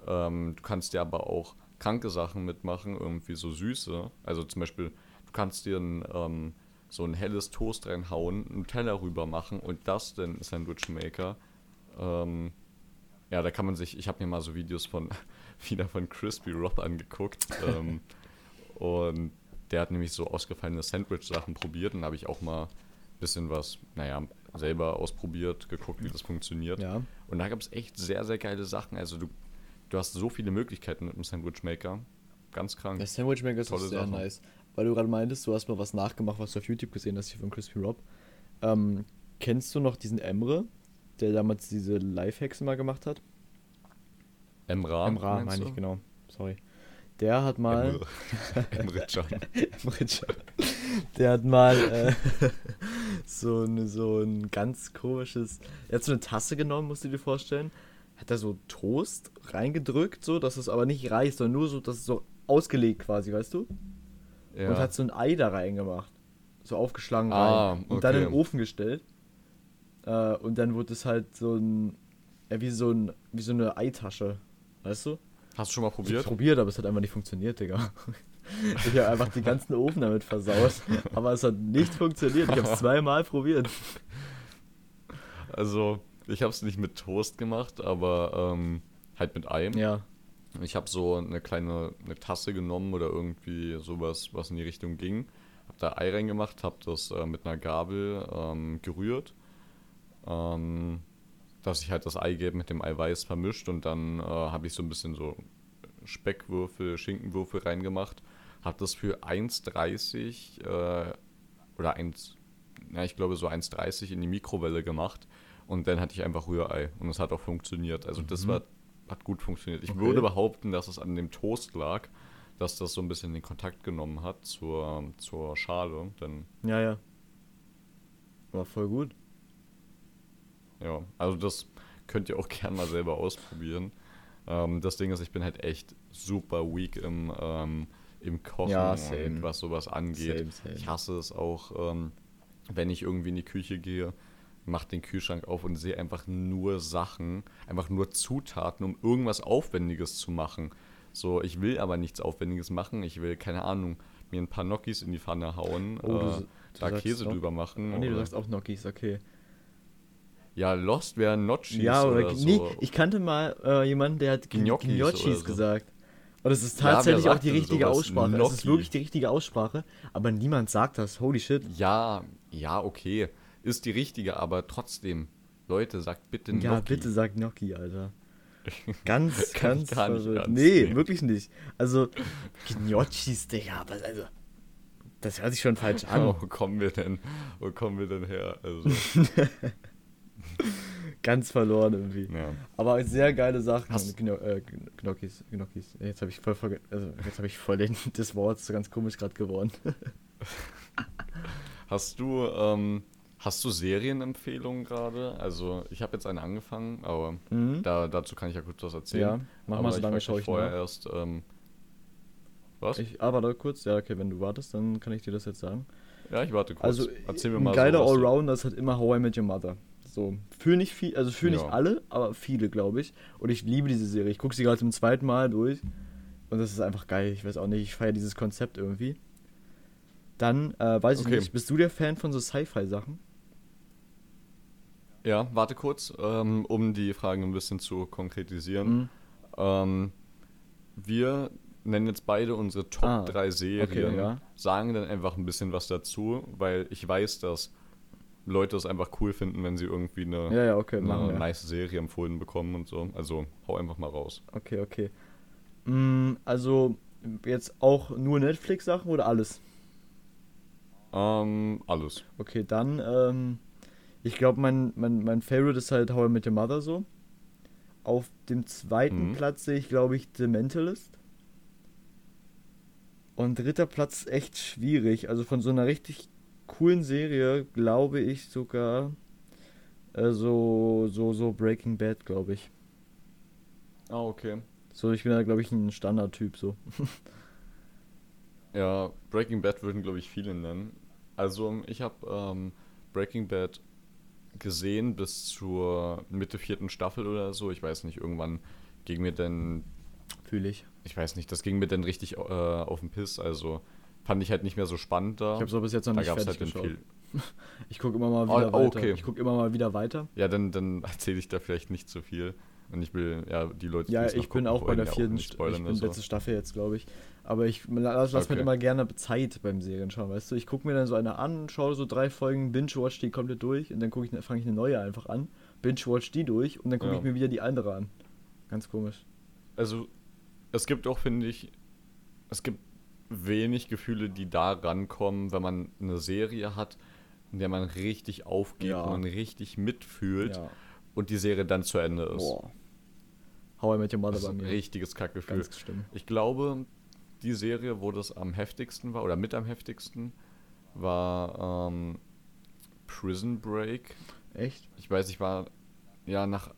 Mhm. Ähm, du kannst dir aber auch kranke Sachen mitmachen, irgendwie so süße. Also zum Beispiel, du kannst dir ein, ähm, so ein helles Toast reinhauen, einen Teller rüber machen und das dann Sandwich Maker. Ähm, ja, da kann man sich, ich habe mir mal so Videos von [laughs] wieder von Crispy Rob angeguckt. ähm, und der hat nämlich so ausgefallene Sandwich-Sachen probiert und habe ich auch mal ein bisschen was, naja, selber ausprobiert, geguckt, wie das funktioniert. Ja. Und da gab es echt sehr, sehr geile Sachen. Also du, du hast so viele Möglichkeiten mit dem Sandwich-Maker. Ganz krank. Der Sandwich Maker ist sehr Sache. nice. Weil du gerade meintest, du hast mal was nachgemacht, was du auf YouTube gesehen hast, hier von Crispy Rob. Ähm, kennst du noch diesen Emre, der damals diese Lifehacks immer gemacht hat? Emra. Emra, meine ich, genau. Sorry. Der hat mal. Emre, [laughs] Emre Can. Emre Can. Der hat mal äh, [laughs] so, eine, so ein ganz komisches. Er hat so eine Tasse genommen, musst du dir vorstellen. Hat da so Toast reingedrückt, so, dass es aber nicht reicht, sondern nur so, dass es so ausgelegt quasi, weißt du? Ja. und hat so ein Ei da reingemacht. So aufgeschlagen Ah, rein. Und dann in den. Ofen gestellt. Äh, und dann wurde es halt so ein. Ja, wie so, ein, wie so eine Eitasche. Weißt du? Hast du schon mal Ich probiert? hab's probiert, aber es hat einfach nicht funktioniert, Digga. [laughs] Ich habe einfach den ganzen Ofen damit versaut. Aber es hat nicht funktioniert. Ich habe es [laughs] zweimal probiert. Also, ich habe es nicht mit Toast gemacht, aber ähm, halt mit Ei. Ja. Ich habe so eine kleine eine Tasse genommen oder irgendwie sowas, was in die Richtung ging. Habe da Ei reingemacht, habe das äh, mit einer Gabel ähm, gerührt, ähm, dass ich halt das Eigelb mit dem Eiweiß vermischt und dann äh, habe ich so ein bisschen so Speckwürfel, Schinkenwürfel reingemacht. Habe das für 1,30 äh, oder 1, ja, ich glaube so 1,30 in die Mikrowelle gemacht und dann hatte ich einfach Rührei und es hat auch funktioniert. Also das war hat gut funktioniert. Ich Okay. würde behaupten, dass es an dem Toast lag, dass das so ein bisschen den Kontakt genommen hat zur, zur Schale. Denn Ja, ja. War voll gut. ja, also das könnt ihr auch [laughs] gern mal selber ausprobieren. Ähm, das Ding ist, ich bin halt echt super weak im, ähm, im Kochen Ja, und was sowas angeht. Same, same. Ich hasse es auch, ähm, wenn ich irgendwie in die Küche gehe, mach den Kühlschrank auf und sehe einfach nur Sachen, einfach nur Zutaten, um irgendwas Aufwendiges zu machen. So, ich will aber nichts Aufwendiges machen. Ich will, keine Ahnung, mir ein paar Gnocchis in die Pfanne hauen, Oh, du äh, du da sagst Käse drüber machen. Oh, nee, du sagst auch Gnocchis, okay. ja, Lost wäre Notchis ja, oder, oder so. nee, ich kannte mal äh, jemanden, der hat Gnocchis so. gesagt. Und es ist Ja, tatsächlich auch sagt die richtige sowas? Aussprache. Es ist Gnocchi. wirklich die richtige Aussprache, aber niemand sagt das. Holy shit. Ja, ja, okay. Ist die richtige, aber trotzdem, Leute, sagt bitte Gnocchi. Ja, bitte sag Gnocchi, Alter. [laughs] Ganz, ganz verrückt. Nee, nehmen. wirklich nicht. Also, Gnocchis, Digga, aber also. Das hört sich schon falsch an. Wo kommen wir denn, wo kommen wir denn her? Also, [laughs] Ganz verloren irgendwie. ja. Aber sehr geile Sachen. Hast- Gno äh, Gnocchis, Gnocchis. Jetzt habe ich voll also jetzt habe ich voll den, [laughs] das Wort ist ganz komisch gerade geworden. Hast du, ähm, hast du Serienempfehlungen gerade? Also, ich habe jetzt eine angefangen, aber Mhm. da, dazu kann ich ja kurz was erzählen. Ja, mach aber mal so lange, wollte schau dich ich vorher nach. erst, ähm, was? Ich, aber da kurz, ja, okay, wenn du wartest, dann kann ich dir das jetzt sagen. ja, ich warte kurz. Also, Erzähl mir ein mal geiler so, Allrounder ist halt immer How I Met Your Mother. So, für nicht viel, also für nicht Ja. alle, aber viele, glaube ich. Und ich liebe diese Serie. Ich gucke sie gerade zum zweiten Mal durch. Und das ist einfach geil. Ich weiß auch nicht, ich feiere dieses Konzept irgendwie. Dann, äh, weiß Okay. ich nicht, bist du der Fan von so Sci-Fi-Sachen? Ja, warte kurz, ähm, um die Fragen ein bisschen zu konkretisieren. Mhm. Ähm, wir nennen jetzt beide unsere Top Ah, 3 Serien, okay, ja. sagen dann einfach ein bisschen was dazu, weil ich weiß, dass Leute es einfach cool finden, wenn sie irgendwie eine, Ja, ja, okay, eine nice Serie empfohlen bekommen und so. Also hau einfach mal raus. Okay, okay. Mm, also, jetzt auch nur Netflix-Sachen oder alles? Ähm, alles. Okay, dann, ähm, ich glaube, mein, mein, mein Favorite ist halt How I Met Your Mother so. Auf dem zweiten Mhm. Platz sehe ich, glaube ich, The Mentalist. Und dritter Platz ist echt schwierig. Also von so einer richtig coolen Serie glaube ich sogar äh, so, so, so Breaking Bad, glaube ich. Ah, okay. So, ich bin da, glaube ich, ein Standardtyp so. [laughs] Ja, Breaking Bad würden, glaube ich, viele nennen. Also, ich habe ähm, Breaking Bad gesehen bis zur Mitte vierten Staffel oder so. Ich weiß nicht, irgendwann ging mir dann, Fühle ich. ich weiß nicht, das ging mir dann richtig äh, auf den Piss. Also fand ich halt nicht mehr so spannend da. Ich habe so bis jetzt noch da nicht gab's fertig halt geschaut. viel. [laughs] Ich gucke immer mal wieder oh, weiter. okay. Ich gucke immer mal wieder weiter. Ja, dann, dann [laughs] erzähle ich da vielleicht nicht zu viel. Und ich will, ja, die Leute, Ja, ich bin auch bei der vierten, nicht St- spoilern ich bin so. letzte Staffel jetzt, glaube ich. Aber ich lass, lass Okay. mir immer gerne Zeit beim Serien schauen, weißt du? Ich gucke mir dann so eine an, schaue so drei Folgen, binge-watch die komplett durch und dann gucke ich, fange ich eine neue einfach an, binge-watch die durch und dann gucke Ja. ich mir wieder die andere an. Ganz komisch. Also, es gibt auch, finde ich, es gibt wenig Gefühle, die da rankommen, wenn man eine Serie hat, in der man richtig aufgeht, Ja. wo man richtig mitfühlt Ja. und die Serie dann zu Ende ist. Boah. How I Met Your Mother Das ist bei ein mir. richtiges Kackgefühl. Ganz. Ich glaube, die Serie, wo das am heftigsten war, oder mit am heftigsten, war ähm, Prison Break. Echt? Ich weiß, ich war ja nach.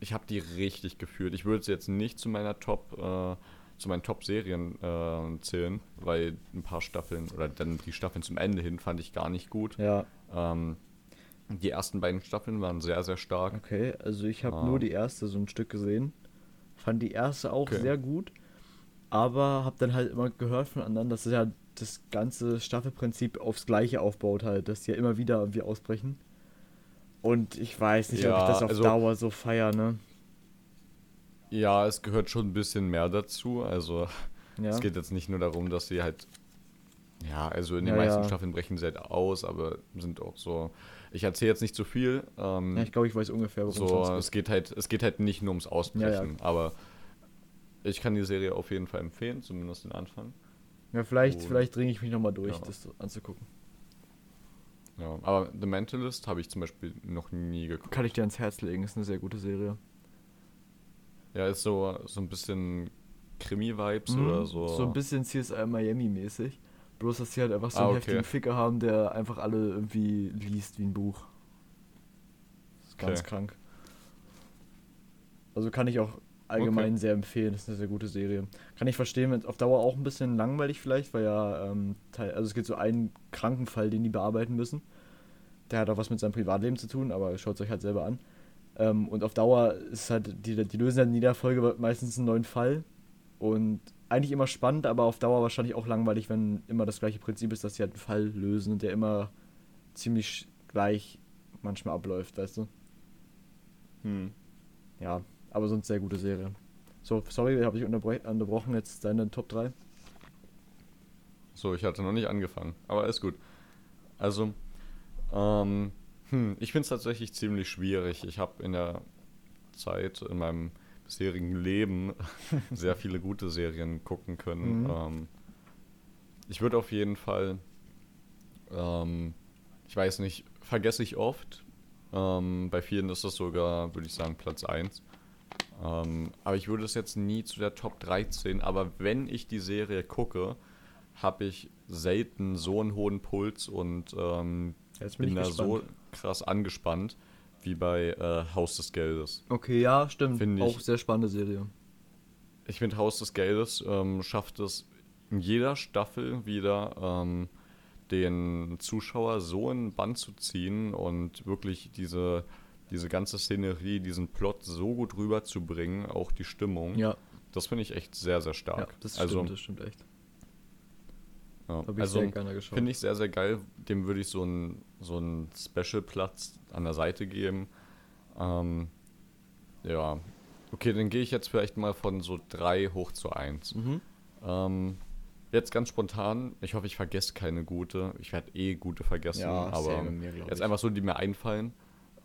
Ich habe die richtig gefühlt. Ich würde sie jetzt nicht zu meiner Top, äh, zu meinen Top-Serien äh, zählen, weil ein paar Staffeln oder dann die Staffeln zum Ende hin fand ich gar nicht gut. Ja. Ähm, die ersten beiden Staffeln waren sehr, sehr stark. Okay, also ich habe Ah. nur die erste so ein Stück gesehen. Fand die erste auch Okay. sehr gut. Aber habe dann halt immer gehört von anderen, dass es ja das ganze Staffelprinzip aufs Gleiche aufbaut halt, dass die ja immer wieder irgendwie ausbrechen. Und ich weiß nicht, ob Ja, ich das auf also- Dauer so feier, ne? Ja, es gehört schon ein bisschen mehr dazu. Also Ja. es geht jetzt nicht nur darum, dass sie halt. Ja, also in den Ja, meisten ja. Staffeln brechen sie halt aus, aber sind auch so. Ich erzähle jetzt nicht zu viel. Ähm, ja, ich glaube, ich weiß ungefähr, worum so, es geht halt, es geht halt nicht nur ums Ausbrechen, aber ich kann die Serie auf jeden Fall empfehlen, zumindest den Anfang. Ja, vielleicht, Und- vielleicht dringe ich mich nochmal durch, Ja. das anzugucken. Ja, aber The Mentalist habe ich zum Beispiel noch nie geguckt. Kann ich dir ans Herz legen, ist eine sehr gute Serie. Ja, ist so, so ein bisschen Krimi-Vibes Mhm, oder so. So ein bisschen CSI Miami-mäßig. Bloß, dass sie halt einfach so Ah, einen okay. heftigen Ficker haben, der einfach alle irgendwie liest wie ein Buch. Das ist ganz Okay. krank. Also kann ich auch allgemein sehr empfehlen. Das ist eine sehr gute Serie. Kann ich verstehen, wenn es auf Dauer auch ein bisschen langweilig vielleicht, weil ja, ähm, Teil, also es gibt so einen Krankenfall, den die bearbeiten müssen. Der hat auch was mit seinem Privatleben zu tun, aber schaut es euch halt selber an. Ähm, und auf Dauer ist halt, die, die lösen halt in jeder Folge meistens einen neuen Fall. Und eigentlich immer spannend, aber auf Dauer wahrscheinlich auch langweilig, wenn immer das gleiche Prinzip ist, dass sie halt einen Fall lösen und der immer ziemlich gleich manchmal abläuft, weißt du? Hm. Ja, aber sonst sehr gute Serie. So, sorry, habe ich unterbrochen. Jetzt deine Top 3. So, ich hatte noch nicht angefangen, aber ist gut. Also, ähm, hm, ich finde es tatsächlich ziemlich schwierig. Ich habe in der Zeit, in meinem bisherigen Leben, [laughs] sehr viele gute Serien gucken können. Mhm. Ähm, ich würde auf jeden Fall, ähm, ich weiß nicht, vergesse ich oft. Ähm, bei vielen ist das sogar, würde ich sagen, Platz 1. Ähm, aber ich würde es jetzt nie zu der Top 13. Aber wenn ich die Serie gucke, habe ich selten so einen hohen Puls und ähm, bin bin ich da so gespannt. krass angespannt wie bei äh, Haus des Geldes. Okay, ja, stimmt. Find ich- Auch sehr spannende Serie. Ich finde, Haus des Geldes ähm, schafft es in jeder Staffel wieder, ähm, den Zuschauer so in Bann zu ziehen und wirklich diese, diese ganze Szenerie, diesen Plot so gut rüberzubringen, auch die Stimmung. Ja, Das finde ich echt sehr, sehr stark. ja das also, stimmt, das stimmt echt. ja, Habe ich also sehr gerne geschaut. finde ich sehr, sehr geil. Dem würde ich so einen so Special-Platz an der Seite geben. Ähm, ja, okay, dann gehe ich jetzt vielleicht mal von so 3 hoch zu 1. Mhm. Ähm, jetzt ganz spontan, ich hoffe, ich vergesse keine gute. Ich werde eh gute vergessen, Ja, aber mir, jetzt ich. einfach so, die mir einfallen.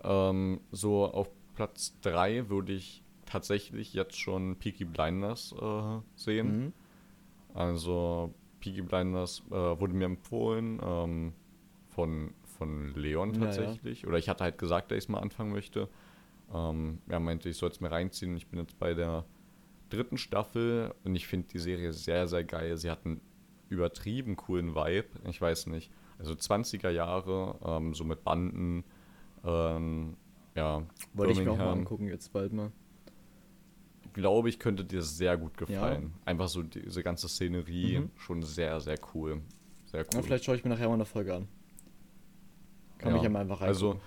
Ähm, so auf Platz 3 würde ich tatsächlich jetzt schon Peaky Blinders äh, sehen. Mhm. Also Peaky Blinders äh, wurde mir empfohlen ähm, von, von Leon Ja, ja. tatsächlich. Oder ich hatte halt gesagt, dass ich es mal anfangen möchte. Ähm, er meinte, ich soll es mir reinziehen. Ich bin jetzt bei der dritten Staffel und ich finde die Serie sehr, sehr geil. Sie hat einen übertrieben coolen Vibe. Ich weiß nicht. Also 20er Jahre, ähm, so mit Banden. Ähm, ja, Wollte ich mir auch mal angucken, jetzt bald mal. glaube ich, könnte dir sehr gut Ja. gefallen. Einfach so diese ganze Szenerie, Mhm. schon sehr, sehr cool. Sehr cool. Ja, vielleicht schaue ich mir nachher mal eine Folge an. Kann Ja, mich ja mal einfach rein. Also,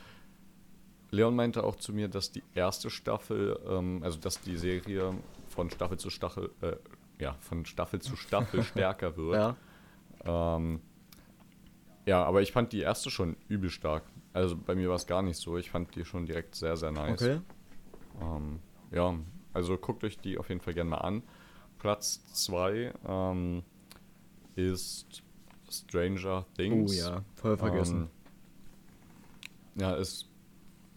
Leon meinte auch zu mir, dass die erste Staffel, ähm, also dass die Serie von Staffel zu Staffel, äh, ja, von Staffel zu Staffel [laughs] stärker wird. ja. Ähm, ja, aber ich fand die erste schon übel stark. Also bei mir war es gar nicht so. Ich fand die schon direkt sehr, sehr nice. Okay. Ähm, ja, also guckt euch die auf jeden Fall gerne mal an. Platz 2 ähm, ist Stranger Things. Oh ja, voll vergessen. Ähm, ja, ist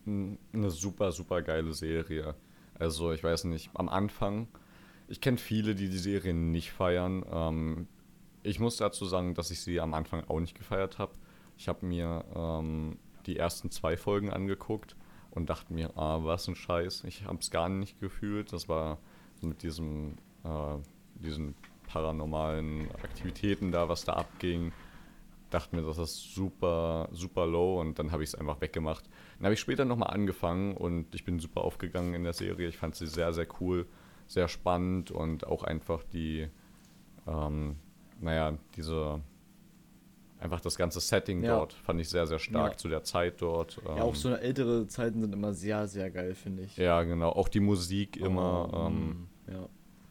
eine super, super geile Serie. Also, ich weiß nicht, am Anfang, ich kenne viele, die die Serie nicht feiern. Ähm, ich muss dazu sagen, dass ich sie am Anfang auch nicht gefeiert habe. Ich habe mir ähm, die ersten zwei Folgen angeguckt und dachte mir, ah, was ein Scheiß. Ich habe es gar nicht gefühlt. Das war mit diesem, äh, diesen paranormalen Aktivitäten da, was da abging. Dachte mir, das ist super, super low und dann habe ich es einfach weggemacht. Dann habe ich später nochmal angefangen und ich bin super aufgegangen in der Serie. Ich fand sie sehr, sehr cool, sehr spannend und auch einfach die, ähm, naja, diese, einfach das ganze Setting Ja. dort fand ich sehr, sehr stark Ja. zu der Zeit dort. Ja, ähm, auch so ältere Zeiten sind immer sehr, sehr geil, finde ich. ja, genau. Auch die Musik immer. Oh, ähm, mm, ja.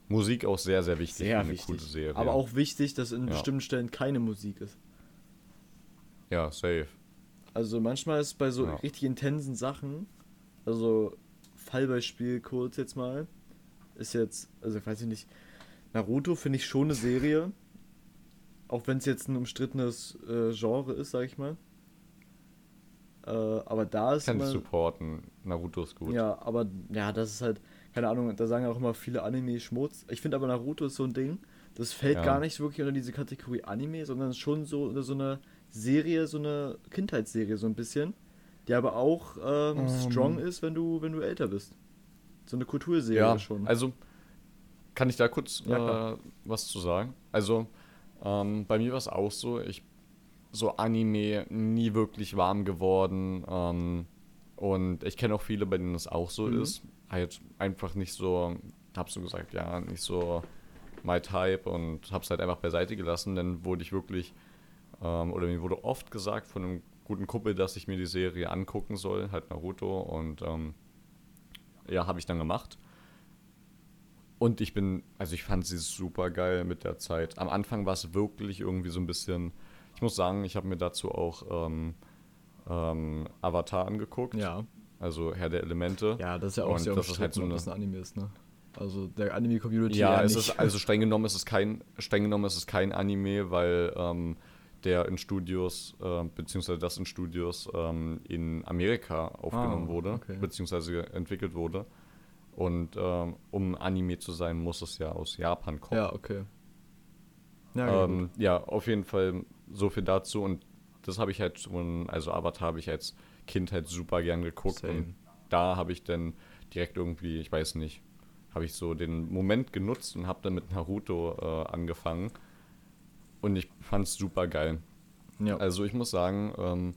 Musik auch sehr, sehr wichtig Sehr für eine wichtig. coole Serie. Aber auch wichtig, dass in Ja. bestimmten Stellen keine Musik ist. Ja, safe. Also manchmal ist bei so Ja. richtig intensen Sachen, also Fallbeispiel kurz jetzt mal, ist jetzt, also ich weiß nicht, Naruto finde ich schon eine Serie, auch wenn es jetzt ein umstrittenes äh, Genre ist, sag ich mal. Äh, aber da ist Kann ich immer, supporten. Naruto ist gut. ja, aber ja, das ist halt, keine Ahnung, da sagen auch immer viele Anime Schmutz. Ich finde aber Naruto ist so ein Ding, das fällt Ja. gar nicht wirklich unter diese Kategorie Anime, sondern schon so unter so eine Serie, so eine Kindheitsserie so ein bisschen, die aber auch ähm, Ähm. strong ist, wenn du, wenn du älter bist. So eine Kulturserie Ja, schon. also kann ich da kurz Ja, äh, was zu sagen? Also ähm, bei mir war es auch so, ich so Anime nie wirklich warm geworden ähm, und ich kenne auch viele, bei denen es auch so Mhm. ist. Halt einfach nicht so, hab so gesagt, ja, nicht so my type und hab's halt einfach beiseite gelassen, dann wurde ich wirklich, ähm, oder mir wurde oft gesagt von einem guten Kumpel, dass ich mir die Serie angucken soll, halt Naruto und ähm, ja, habe ich dann gemacht. Und ich bin, also ich fand sie super geil mit der Zeit. Am Anfang war es wirklich irgendwie so ein bisschen, ich muss sagen, ich habe mir dazu auch ähm, ähm, Avatar angeguckt, ja. also Herr der Elemente. Ja, das ist ja auch Und sehr das ist halt so eine- das ein Anime ist, ne? Also der Anime-Community Ja, es ist, also streng genommen ist es kein, streng genommen ist es kein Anime, weil ähm, der in Studios, äh, beziehungsweise das in Studios ähm, in Amerika aufgenommen Ah, wurde, okay. beziehungsweise entwickelt wurde. Und ähm, um Anime zu sein, muss es ja aus Japan kommen. ja, okay. Ja, ähm, ja, auf jeden Fall so viel dazu. Und das habe ich halt schon, also Avatar habe ich als Kind halt super gern geguckt. Same. Und da habe ich dann direkt irgendwie, ich weiß nicht, habe ich so den Moment genutzt und habe dann mit Naruto äh, angefangen. Und ich fand es super geil. Ja. Also ich muss sagen, ähm,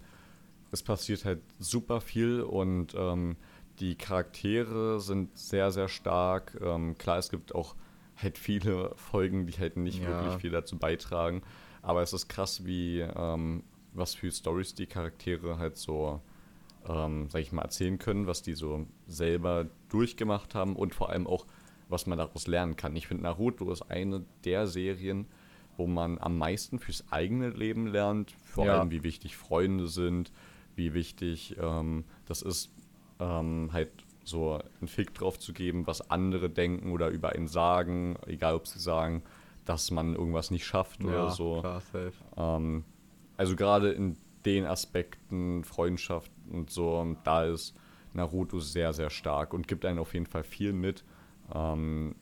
es passiert halt super viel und ähm, die Charaktere sind sehr, sehr stark. Ähm, klar, es gibt auch halt viele Folgen, die halt nicht Ja. wirklich viel dazu beitragen. Aber es ist krass, wie ähm, was für Stories die Charaktere halt so, ähm, sag ich mal, erzählen können, was die so selber durchgemacht haben und vor allem auch, was man daraus lernen kann. Ich finde, Naruto ist eine der Serien, wo man am meisten fürs eigene Leben lernt, vor Ja. allem wie wichtig Freunde sind, wie wichtig ähm, das ist, ähm, halt so einen Fick drauf zu geben, was andere denken oder über einen sagen, egal ob sie sagen, dass man irgendwas nicht schafft oder ja, so. klar, safe. Ähm, also gerade in den Aspekten, Freundschaft und so, da ist Naruto sehr, sehr stark und gibt einen auf jeden Fall viel mit, ähm,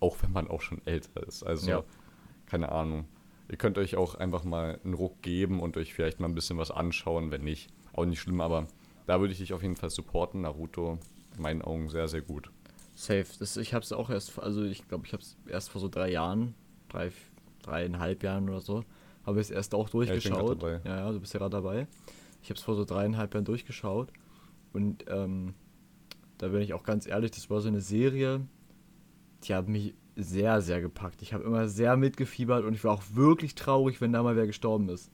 auch wenn man auch schon älter ist. Also, Ja. keine Ahnung. Ihr könnt euch auch einfach mal einen Ruck geben und euch vielleicht mal ein bisschen was anschauen, wenn nicht. Auch nicht schlimm, aber da würde ich dich auf jeden Fall supporten. Naruto, in meinen Augen sehr, sehr gut. Safe. Das, ich habe es auch erst, also ich glaube, ich habe es erst vor so drei Jahren, drei, dreieinhalb Jahren oder so, habe ich es erst auch ich bin grad durchgeschaut. dabei. Ja, ja, du bist ja gerade dabei. Ich habe es vor so dreieinhalb Jahren durchgeschaut und ähm, da bin ich auch ganz ehrlich, das war so eine Serie, die hat mich sehr, sehr gepackt. Ich habe immer sehr mitgefiebert und ich war auch wirklich traurig, wenn da mal wer gestorben ist.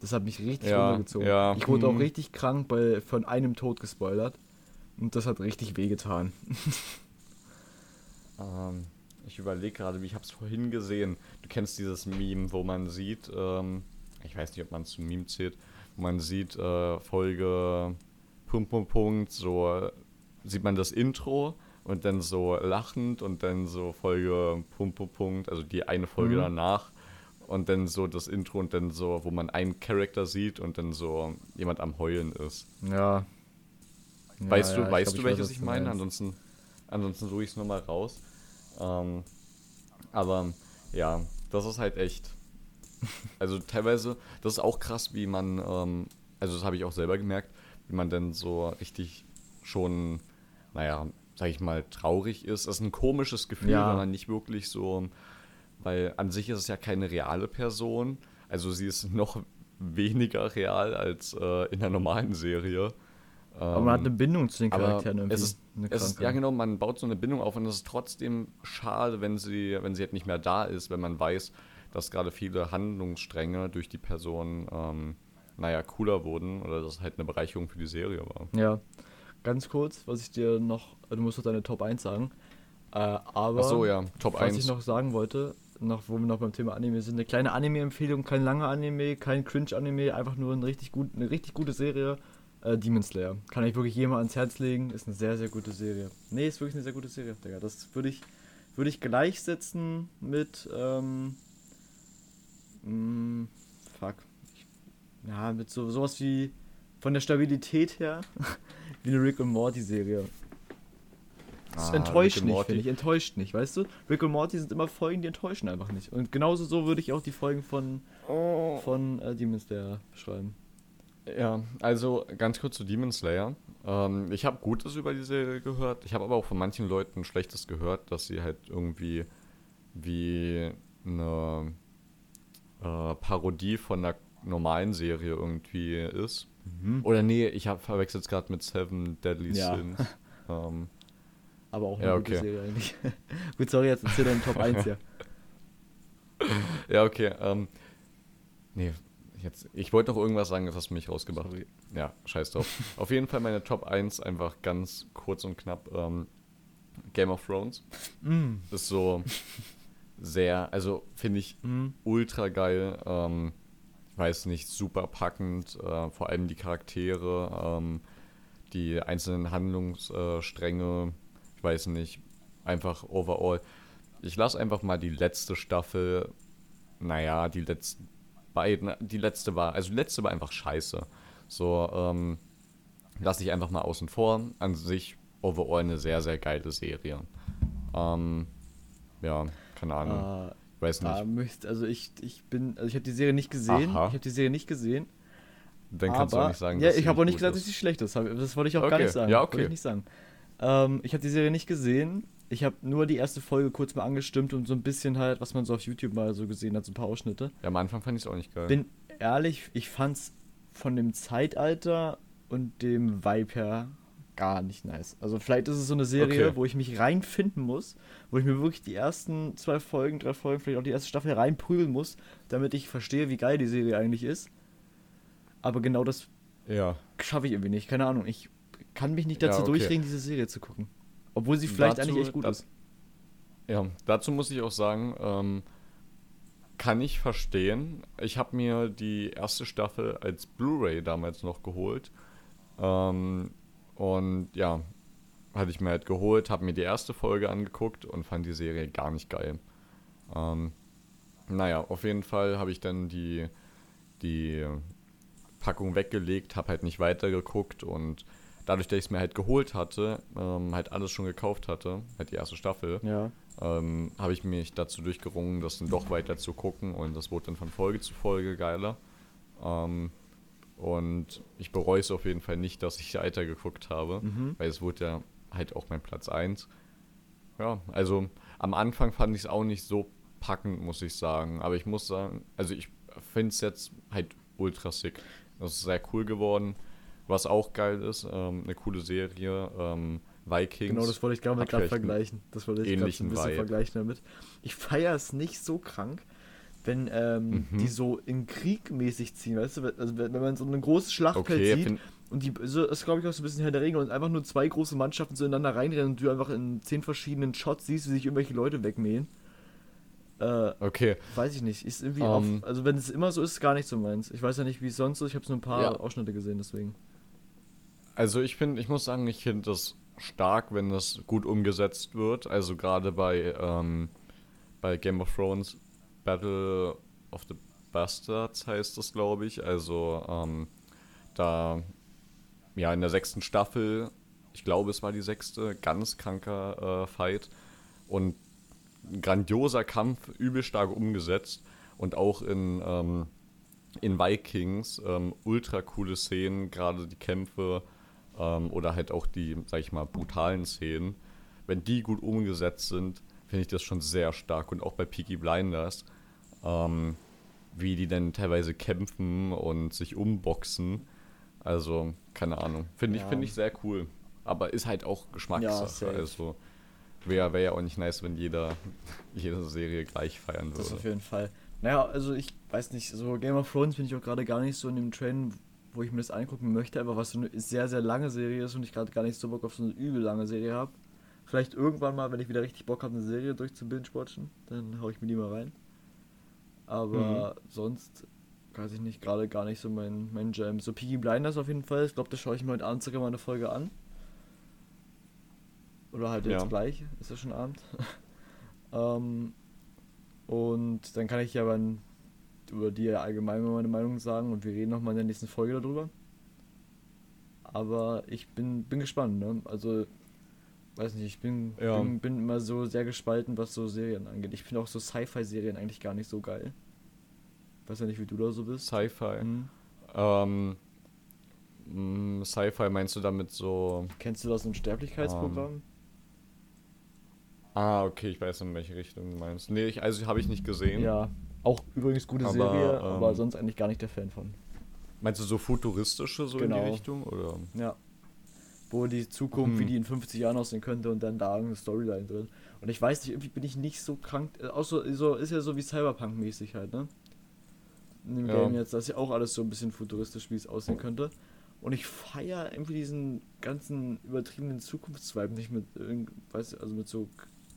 Das hat mich richtig Ja, runtergezogen. ja, Ich wurde auch hm. richtig krank bei, von einem Tod gespoilert. Und das hat richtig wehgetan. [laughs] Ähm, ich überlege gerade, wie ich habe es vorhin gesehen. Du kennst dieses Meme, wo man sieht, ähm, ich weiß nicht, ob man es zum Meme zählt, wo man sieht, äh, Folge Punkt, Punkt, Punkt, so äh, sieht man das Intro und dann so lachend und dann so Folge Punkt, Punkt, Punkt, also die eine Folge Mhm. danach und dann so das Intro und dann so, wo man einen Charakter sieht und dann so jemand am Heulen ist. Ja. weißt Ja, du, ja, weißt glaub, du, ich weiß, welches ich meine? Ansonsten, ansonsten suche ich es nochmal raus. Ähm, aber ja, das ist halt echt. [laughs] Also teilweise, das ist auch krass, wie man, ähm, also das habe ich auch selber gemerkt, wie man dann so richtig schon, naja, sag ich mal, traurig ist. Das ist ein komisches Gefühl, Ja. wenn man nicht wirklich so, weil an sich ist es ja keine reale Person. Also sie ist noch weniger real als äh, in der normalen Serie. Aber man hat eine Bindung zu den Charakteren irgendwie. es ist, es ist, ja genau, man baut so eine Bindung auf und es ist trotzdem schade, wenn sie, wenn sie halt nicht mehr da ist, wenn man weiß, dass gerade viele Handlungsstränge durch die Person, ähm, naja, cooler wurden oder dass es halt eine Bereicherung für die Serie war. Ja. Ganz kurz, was ich dir noch, du musst doch deine Top 1 sagen. Äh, aber so, ja, Top was 1. ich noch sagen wollte, noch, wo wir noch beim Thema Anime sind, eine kleine Anime-Empfehlung, kein langer Anime, kein Cringe-Anime, einfach nur eine richtig, gut, eine richtig gute Serie. Äh, Demon Slayer. Kann ich wirklich jedem ans Herz legen. Ist eine sehr, sehr gute Serie. Nee, ist wirklich eine sehr gute Serie, Digga. Das würde ich, würde ich gleichsetzen mit, ähm, mh, fuck. Ich, ja, mit so sowas wie von der Stabilität her, [laughs] wie eine Rick und Morty Serie. Das Ah, enttäuscht nicht, finde ich. Enttäuscht nicht, weißt du? Rick und Morty sind immer Folgen, die enttäuschen einfach nicht. Und genauso so würde ich auch die Folgen von, von äh, Demon Slayer beschreiben. Ja, also ganz kurz zu Demon Slayer. Ähm, ich habe Gutes über die Serie gehört. Ich habe aber auch von manchen Leuten Schlechtes gehört, dass sie halt irgendwie wie eine äh, Parodie von einer normalen Serie irgendwie ist. Oder nee, ich habe verwechselt es gerade mit Seven Deadly Ja. Sins. [laughs] ähm, Aber auch eine Ja, gute okay. Serie eigentlich. [laughs] Gut, sorry, jetzt erzähl deinen Top 1 hier. [laughs] ja, okay. Ähm, nee, jetzt, ich wollte noch irgendwas sagen, das hast du mich rausgebracht. Sorry. Ja, scheiß drauf. [laughs] Auf jeden Fall meine Top 1, einfach ganz kurz und knapp. Ähm, Game of Thrones Mm. ist so sehr, also finde ich Mm. ultra geil. Ähm, ich weiß nicht, super packend. Äh, vor allem die Charaktere, ähm, die einzelnen Handlungsstränge. Ich weiß nicht, einfach overall. Ich lasse einfach mal die letzte Staffel, naja, die letzten beiden, die letzte war, also die letzte war einfach scheiße. So, ähm, lasse ich einfach mal außen vor. An sich overall eine sehr, sehr geile Serie. Ähm, ja, keine Ahnung. Ich weiß nicht. möchte, also ich, ich bin, also ich habe die Serie nicht gesehen. Aha. Ich habe die Serie nicht gesehen. Dann kannst du aber, auch nicht sagen, Ja, dass sie ich habe auch nicht gesagt, dass ist. sie schlecht ist. Das wollte ich auch gar Okay. nicht sagen. Ja, Wollte okay. ich nicht sagen. Ähm, ich habe die Serie nicht gesehen. Ich habe nur die erste Folge kurz mal angestimmt und so ein bisschen halt, was man so auf YouTube mal so gesehen hat, so ein paar Ausschnitte. Ja, am Anfang fand ich es auch nicht geil. Bin ehrlich, ich fand's von dem Zeitalter und dem Vibe her gar nicht nice. Also vielleicht ist es so eine Serie, Okay. wo ich mich reinfinden muss, wo ich mir wirklich die ersten zwei Folgen, drei Folgen, vielleicht auch die erste Staffel reinprügeln muss, damit ich verstehe, wie geil die Serie eigentlich ist. Aber genau das ja. schaffe ich irgendwie nicht. Keine Ahnung. Ich kann mich nicht dazu Ja, okay. durchringen, diese Serie zu gucken. Obwohl sie vielleicht Dazu- eigentlich echt gut da- ist. Ja, dazu muss ich auch sagen, ähm, kann ich verstehen. Ich habe mir die erste Staffel als Blu-ray damals noch geholt. Ähm, und ja, hatte ich mir halt geholt, habe mir die erste Folge angeguckt und fand die Serie gar nicht geil. Ähm, naja, auf jeden Fall habe ich dann die, die Packung weggelegt, habe halt nicht weitergeguckt und dadurch, dass ich es mir halt geholt hatte, ähm, halt alles schon gekauft hatte, halt die erste Staffel, Ja. ähm, habe ich mich dazu durchgerungen, das dann doch weiter zu gucken und das wurde dann von Folge zu Folge geiler. Ähm, und ich bereue es auf jeden Fall nicht, dass ich weiter geguckt habe, Mhm. weil es wurde ja halt auch mein Platz 1. Ja, also am Anfang fand ich es auch nicht so packend, muss ich sagen. Aber ich muss sagen, also ich finde es jetzt halt ultra sick. Das ist sehr cool geworden. Was auch geil ist, ähm, eine coole Serie, ähm, Vikings. Genau, das wollte ich gerade einen vergleichen. Das wollte ich gerade ein bisschen Vibe. vergleichen damit. Ich feiere es nicht so krank, wenn ähm, Mhm. die so in Krieg mäßig ziehen, weißt du? Wenn- Also wenn, wenn man so ein großes Schlachtfeld Okay, sieht find- und die, so, das glaube ich auch so ein bisschen Herr der Ringe und einfach nur zwei große Mannschaften zueinander reinrennen und du einfach in zehn verschiedenen Shots siehst, wie sich irgendwelche Leute wegmähen. Äh, Okay, weiß ich nicht. Ist irgendwie Ähm. auf, also wenn es immer so ist, gar nicht so meins. Ich weiß ja nicht, wie es sonst ist. Ich habe nur ein paar Ja. Ausschnitte gesehen, deswegen. Also ich finde, ich muss sagen, ich finde das stark, wenn das gut umgesetzt wird. Also gerade bei, ähm, bei Game of Thrones Battle of the Bastards heißt das, glaube ich. Also ähm, da ja in der sechsten Staffel, ich glaube es war die sechste, ganz kranker äh, Fight und ein grandioser Kampf, übel stark umgesetzt und auch in, ähm, in Vikings ähm, ultra coole Szenen, gerade die Kämpfe ähm, oder halt auch die, sag ich mal, brutalen Szenen. Wenn die gut umgesetzt sind, finde ich das schon sehr stark und auch bei Peaky Blinders, ähm, wie die dann teilweise kämpfen und sich umboxen. Also, keine Ahnung. Finde ich, Ja. find ich sehr cool. Aber ist halt auch Geschmackssache. safe. also, wäre wär ja auch nicht nice, wenn jeder [laughs] jede Serie gleich feiern Das würde. auf jeden Fall. Naja, also ich weiß nicht, so Game of Thrones bin ich auch gerade gar nicht so in dem Train, wo ich mir das angucken möchte, aber was so eine sehr, sehr lange Serie ist und ich gerade gar nicht so Bock auf so eine übel lange Serie habe. Vielleicht irgendwann mal, wenn ich wieder richtig Bock habe, eine Serie durchzubinge-watchen, dann hau ich mir die mal rein. Aber sonst weiß ich nicht, gerade gar nicht so mein, mein Jam. So Peaky Blinders auf jeden Fall. Ich glaube, da schaue ich mir heute Abend sogar mal eine Folge an. Oder halt jetzt Ja. gleich, ist ja schon Abend. [laughs] ähm, und dann kann ich ja dann über die allgemein mal meine Meinung sagen und wir reden nochmal in der nächsten Folge darüber. Aber ich bin, bin gespannt, ne? Also, weiß nicht, ich bin, Ja. bin, bin immer so sehr gespalten, was so Serien angeht. Ich finde auch so Sci-Fi-Serien eigentlich gar nicht so geil. Weiß ja nicht, wie du da so bist. Sci-Fi. Mhm. Ähm, mh, Sci-Fi meinst du damit so. Kennst du das Unsterblichkeitsprogramm? Ah, okay, ich weiß in welche Richtung du meinst. Nee, ich, also habe ich nicht gesehen. ja, auch übrigens gute Aber, Serie, aber ähm, sonst eigentlich gar nicht der Fan von. Meinst du so futuristische so in Genau. die Richtung? Oder? Ja. Wo die Zukunft, wie Hm. die in 50 Jahren aussehen könnte und dann da eine Storyline drin. Und ich weiß nicht, irgendwie bin ich nicht so krank. Äh, auch so, ist ja so wie Cyberpunk-mäßig halt, ne? In dem Ja. Game jetzt, das ist ja auch alles so ein bisschen futuristisch, wie es aussehen könnte. Und ich feiere irgendwie diesen ganzen übertriebenen Zukunftsvibe nicht mit irgend, weiß also mit so,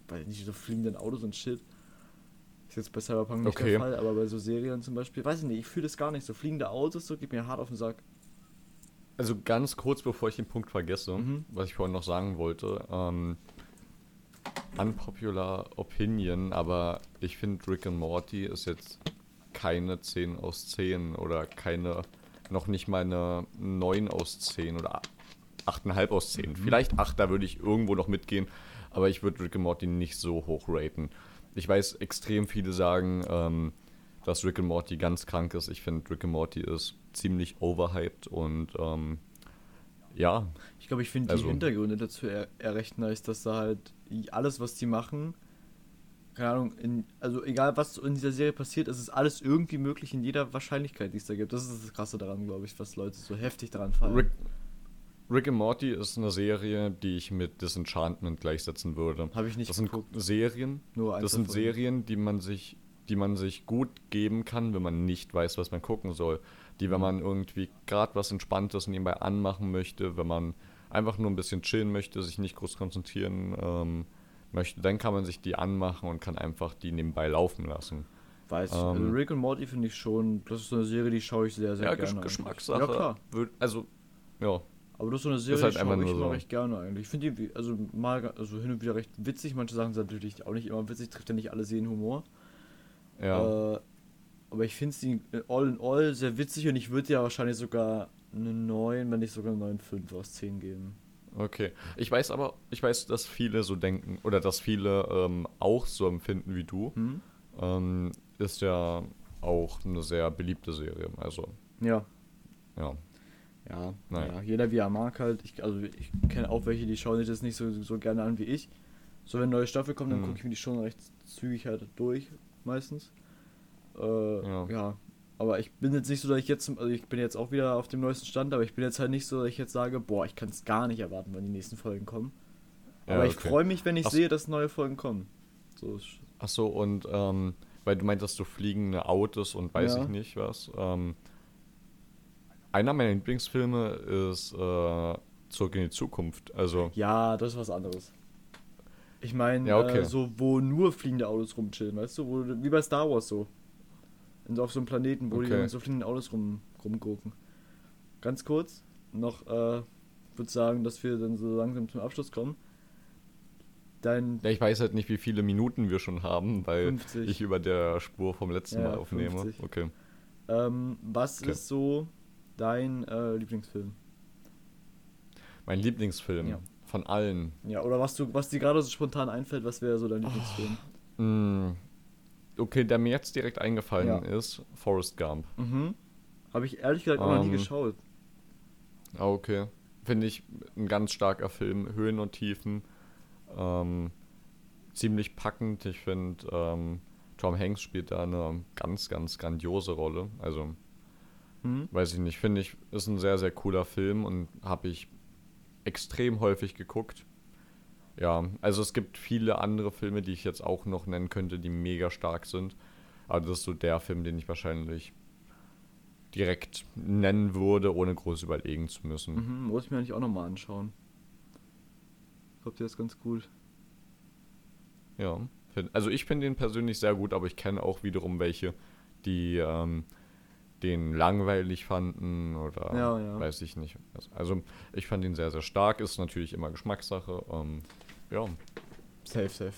weiß nicht, so fliegenden Autos und Shit. Ist jetzt bei Cyberpunk nicht Okay. der Fall, aber bei so Serien zum Beispiel, weiß ich nicht, ich fühle das gar nicht. So fliegende Autos, so geht mir hart auf den Sack. Also ganz kurz, bevor ich den Punkt vergesse, Mhm. was ich vorhin noch sagen wollte. Ähm, unpopular Opinion, aber ich finde Rick and Morty ist jetzt keine 10 aus 10 oder keine, noch nicht mal eine 9 aus 10 oder 8,5 aus 10. Vielleicht 8, da würde ich irgendwo noch mitgehen, aber ich würde Rick and Morty nicht so hoch raten. Ich weiß, extrem viele sagen, ähm, dass Rick and Morty ganz krank ist. Ich finde, Rick and Morty ist ziemlich overhyped und ähm, ja, Ich glaube, ich finde Also- die Hintergründe dazu eher, eher recht nice, dass da halt alles, was die machen, keine Ahnung, in, also egal was in dieser Serie passiert, es ist alles irgendwie möglich in jeder Wahrscheinlichkeit, die es da gibt. Das ist das Krasse daran, glaube ich, was Leute so heftig daran feiern. Rick, Rick and Morty ist eine Serie, die ich mit Disenchantment gleichsetzen würde. Habe ich nicht Das sind geguckt. Serien, Nur das sind. Serien, die man sich, die man sich gut geben kann, wenn man nicht weiß, was man gucken soll. Die, wenn man irgendwie gerade was Entspanntes nebenbei anmachen möchte, wenn man einfach nur ein bisschen chillen möchte, sich nicht groß konzentrieren ähm, möchte, dann kann man sich die anmachen und kann einfach die nebenbei laufen lassen. Weiß ich. Ähm, Also Rick und Morty finde ich schon, das ist eine Serie, die schaue ich sehr, sehr ja, gerne. Geschmackssache. Ja, klar. Also, ja. Aber das ist so eine Serie, halt die schaue ich so. recht gerne eigentlich. Ich finde die, also mal, also hin und wieder recht witzig. Manche Sachen sind natürlich auch nicht immer witzig, trifft ja nicht alle Seelenhumor. Ja. Äh, aber ich finde sie all in all sehr witzig und ich würde ja wahrscheinlich sogar eine 9, wenn nicht sogar eine 9,5 aus 10 geben. Okay. Ich weiß aber, ich weiß, dass viele so denken oder dass viele ähm, auch so empfinden wie du. Hm? Ähm, ist ja auch eine sehr beliebte Serie. Also, Ja. ja. Ja, Naja. naja. jeder wie er mag halt. Ich, also ich kenne auch welche, die schauen sich das nicht so, so gerne an wie ich. So, wenn eine neue Staffel kommt, dann Mhm. gucke ich mir die schon recht zügig halt durch, meistens. Äh, Ja. ja. Aber ich bin jetzt nicht so, dass ich jetzt, also ich bin jetzt auch wieder auf dem neuesten Stand, aber ich bin jetzt halt nicht so, dass ich jetzt sage, boah, ich kann es gar nicht erwarten, wann die nächsten Folgen kommen. Ja, aber ich okay. freue mich, wenn ich Ach sehe, dass neue Folgen kommen. So Ach so, und ähm, weil du meintest, du fliegende Autos und weiß Ja. ich nicht was. Ähm, einer meiner Lieblingsfilme ist äh, Zurück in die Zukunft. Also, Ja, das ist was anderes. Ich meine, Ja, okay. äh, so, wo nur fliegende Autos rumchillen, weißt du? Wo, wie bei Star Wars so. Und auf so einem Planeten, wo die Okay. mit so fliegenden Autos rum, rumgucken. Ganz kurz, noch, äh, würde sagen, dass wir dann so langsam zum Abschluss kommen. Dein Ja, ich weiß halt nicht, wie viele Minuten wir schon haben, weil 50. ich über der Spur vom letzten Ja, Mal aufnehme. 50. Okay. ähm, was Okay. ist so dein äh, Lieblingsfilm? Mein Lieblingsfilm Ja. von allen. Ja, oder was du, was dir gerade so spontan einfällt, was wäre so dein Lieblingsfilm? Mm, Okay, der mir jetzt direkt eingefallen Ja. ist, Forrest Gump. Mhm. Habe ich ehrlich gesagt auch noch nie Ähm, geschaut. Ah, okay. Finde ich ein ganz starker Film. Höhen und Tiefen. Ähm, ziemlich packend. Ich finde, ähm, Tom Hanks spielt da eine ganz, ganz grandiose Rolle. Also, Mhm. weiß ich nicht, finde ich, ist ein sehr, sehr cooler Film und habe ich extrem häufig geguckt. Ja, also es gibt viele andere Filme, die ich jetzt auch noch nennen könnte, die mega stark sind. Aber das ist so der Film, den ich wahrscheinlich direkt nennen würde, ohne groß überlegen zu müssen. Mhm, muss ich mir eigentlich auch nochmal anschauen. Ich glaube, der ist ganz cool. Ja, also ich finde den persönlich sehr gut, aber ich kenne auch wiederum welche, die ähm, den langweilig fanden oder Ja, ja. weiß ich nicht. Also ich fand ihn sehr, sehr stark, ist natürlich immer Geschmackssache. Ähm, ja, Safe, safe.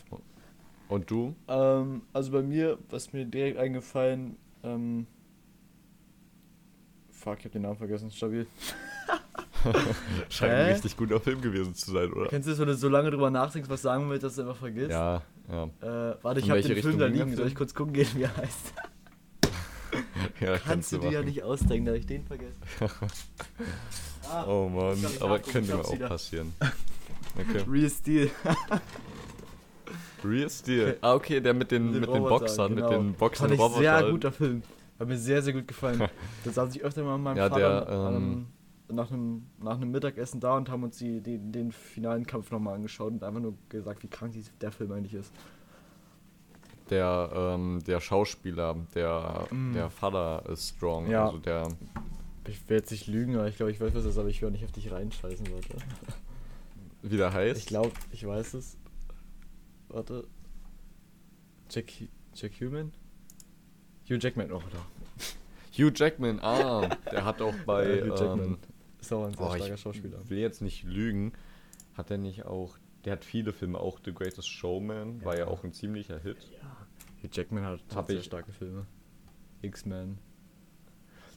und du? Ähm, also bei mir, was mir direkt eingefallen, ähm, fuck, ich hab den Namen vergessen, stabil. [laughs] Scheint ein richtig guter Film gewesen zu sein, oder? Kennst du das, wenn du so lange drüber nachdenkst, was sagen willst, dass du einfach vergisst? Ja, ja. Äh, warte, ich In hab den Film da liegen, soll ich kurz gucken gehen, wie er heißt? Ja Kannst du dir ja nicht ausdenken, da hab ich den vergessen. [laughs] ah, Oh Mann, aber könnte mir auch wieder. passieren. [laughs] Okay. Real Steel. Real Steel. Ah, okay, der mit den, mit den Robotern, Boxern, genau. mit den boxen Fand ich sehr Robotern. guter Film. Hat mir sehr, sehr gut gefallen. [laughs] da saß ich öfter mal mit meinem Ja, Vater der, ähm, ähm, nach, einem, nach einem Mittagessen da und haben uns die, die, den finalen Kampf nochmal angeschaut und einfach nur gesagt, wie krank der Film eigentlich ist. Der, ähm, der Schauspieler, der, Mm. der Vater ist strong. Ja. Also der, Ich will jetzt nicht lügen, aber ich glaube, ich weiß, was das ist, aber ich will auch nicht auf dich reinscheißen, Leute. wie der heißt. Ich glaube, ich weiß es. Warte. Jack, Jack Human? Hugh Jackman, oh, da. Hugh Jackman, ah, der hat auch [laughs] bei. Ja, Hugh Jackman. ähm, Ist auch ein sehr oh, starker ich Schauspieler. will jetzt nicht lügen. Hat er nicht auch. Der hat viele Filme, auch The Greatest Showman, war ja Ja. auch ein ziemlicher Hit. Hugh Jackman hat, hat sehr starke Filme. X-Men.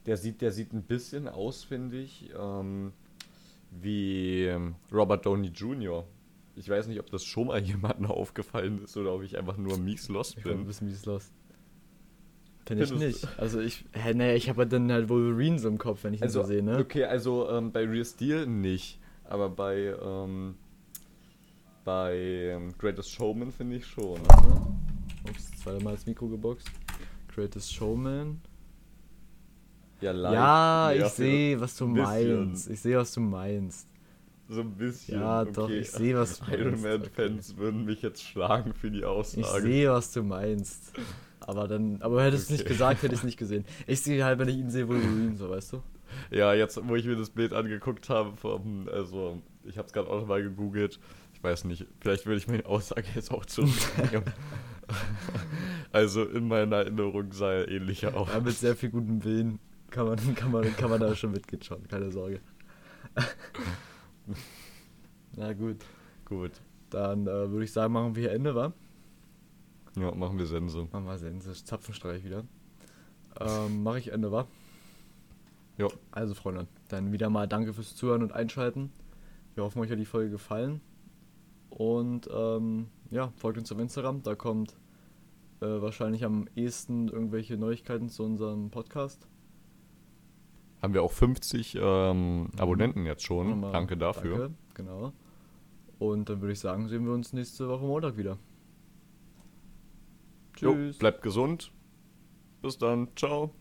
Der sieht, der sieht ein bisschen aus, finde ich, ähm, wie ähm, Robert Downey Jr. Ich weiß nicht, ob das schon mal [laughs] jemandem aufgefallen ist oder ob ich einfach nur mies lost Ich bin ein bin. bisschen mies lost. Finde ich nicht. Also ich, hä, naja, ich habe halt dann halt Wolverine so im Kopf, wenn ich ihn so sehe, ne? Okay, also ähm, bei Real Steel nicht, aber bei ähm, bei ähm, Greatest Showman finde ich schon. Warte. Ups, zweimal das Mikro geboxt. Greatest Showman. Ja, leicht. ja, ich nervig. sehe, was du meinst. Ich sehe, was du meinst. So ein bisschen. Ja, doch, ich sehe, was du Iron meinst. Man-Fans würden mich jetzt schlagen für die Ich Aussage. sehe, was du meinst. Aber dann, aber hättest du es nicht Okay. gesagt, hätte ich es [laughs] nicht gesehen. Ich sehe halt, wenn ich ihn sehe, Wolverine, so, weißt du? Ja, jetzt, wo ich mir das Bild angeguckt habe, vom, also ich habe es gerade auch noch mal gegoogelt. Ich weiß nicht, vielleicht würde ich meine Aussage jetzt auch zurücknehmen. [laughs] [laughs] also in meiner Erinnerung sah er ähnlicher aus. Ja, mit sehr viel gutem Willen kann man, kann man, kann man da schon mitgehen, schon, keine Sorge. [laughs] Na gut, Gut. dann äh, würde ich sagen, machen wir hier Ende, wa? Ja, machen wir Sense. Machen wir Sense, Zapfenstreich wieder. Ähm, mache ich Ende, wa? Ja. Also, Freunde, dann wieder mal danke fürs Zuhören und Einschalten. Wir hoffen, euch hat die Folge gefallen. Und ähm, ja, folgt uns auf Instagram, da kommt äh, wahrscheinlich am ehesten irgendwelche Neuigkeiten zu unserem Podcast. Haben wir auch 50 ähm, Abonnenten jetzt schon. Nochmal Danke dafür. Danke, genau. Und dann würde ich sagen, sehen wir uns nächste Woche Montag wieder. Jo, Tschüss. bleibt gesund. Bis dann. Ciao.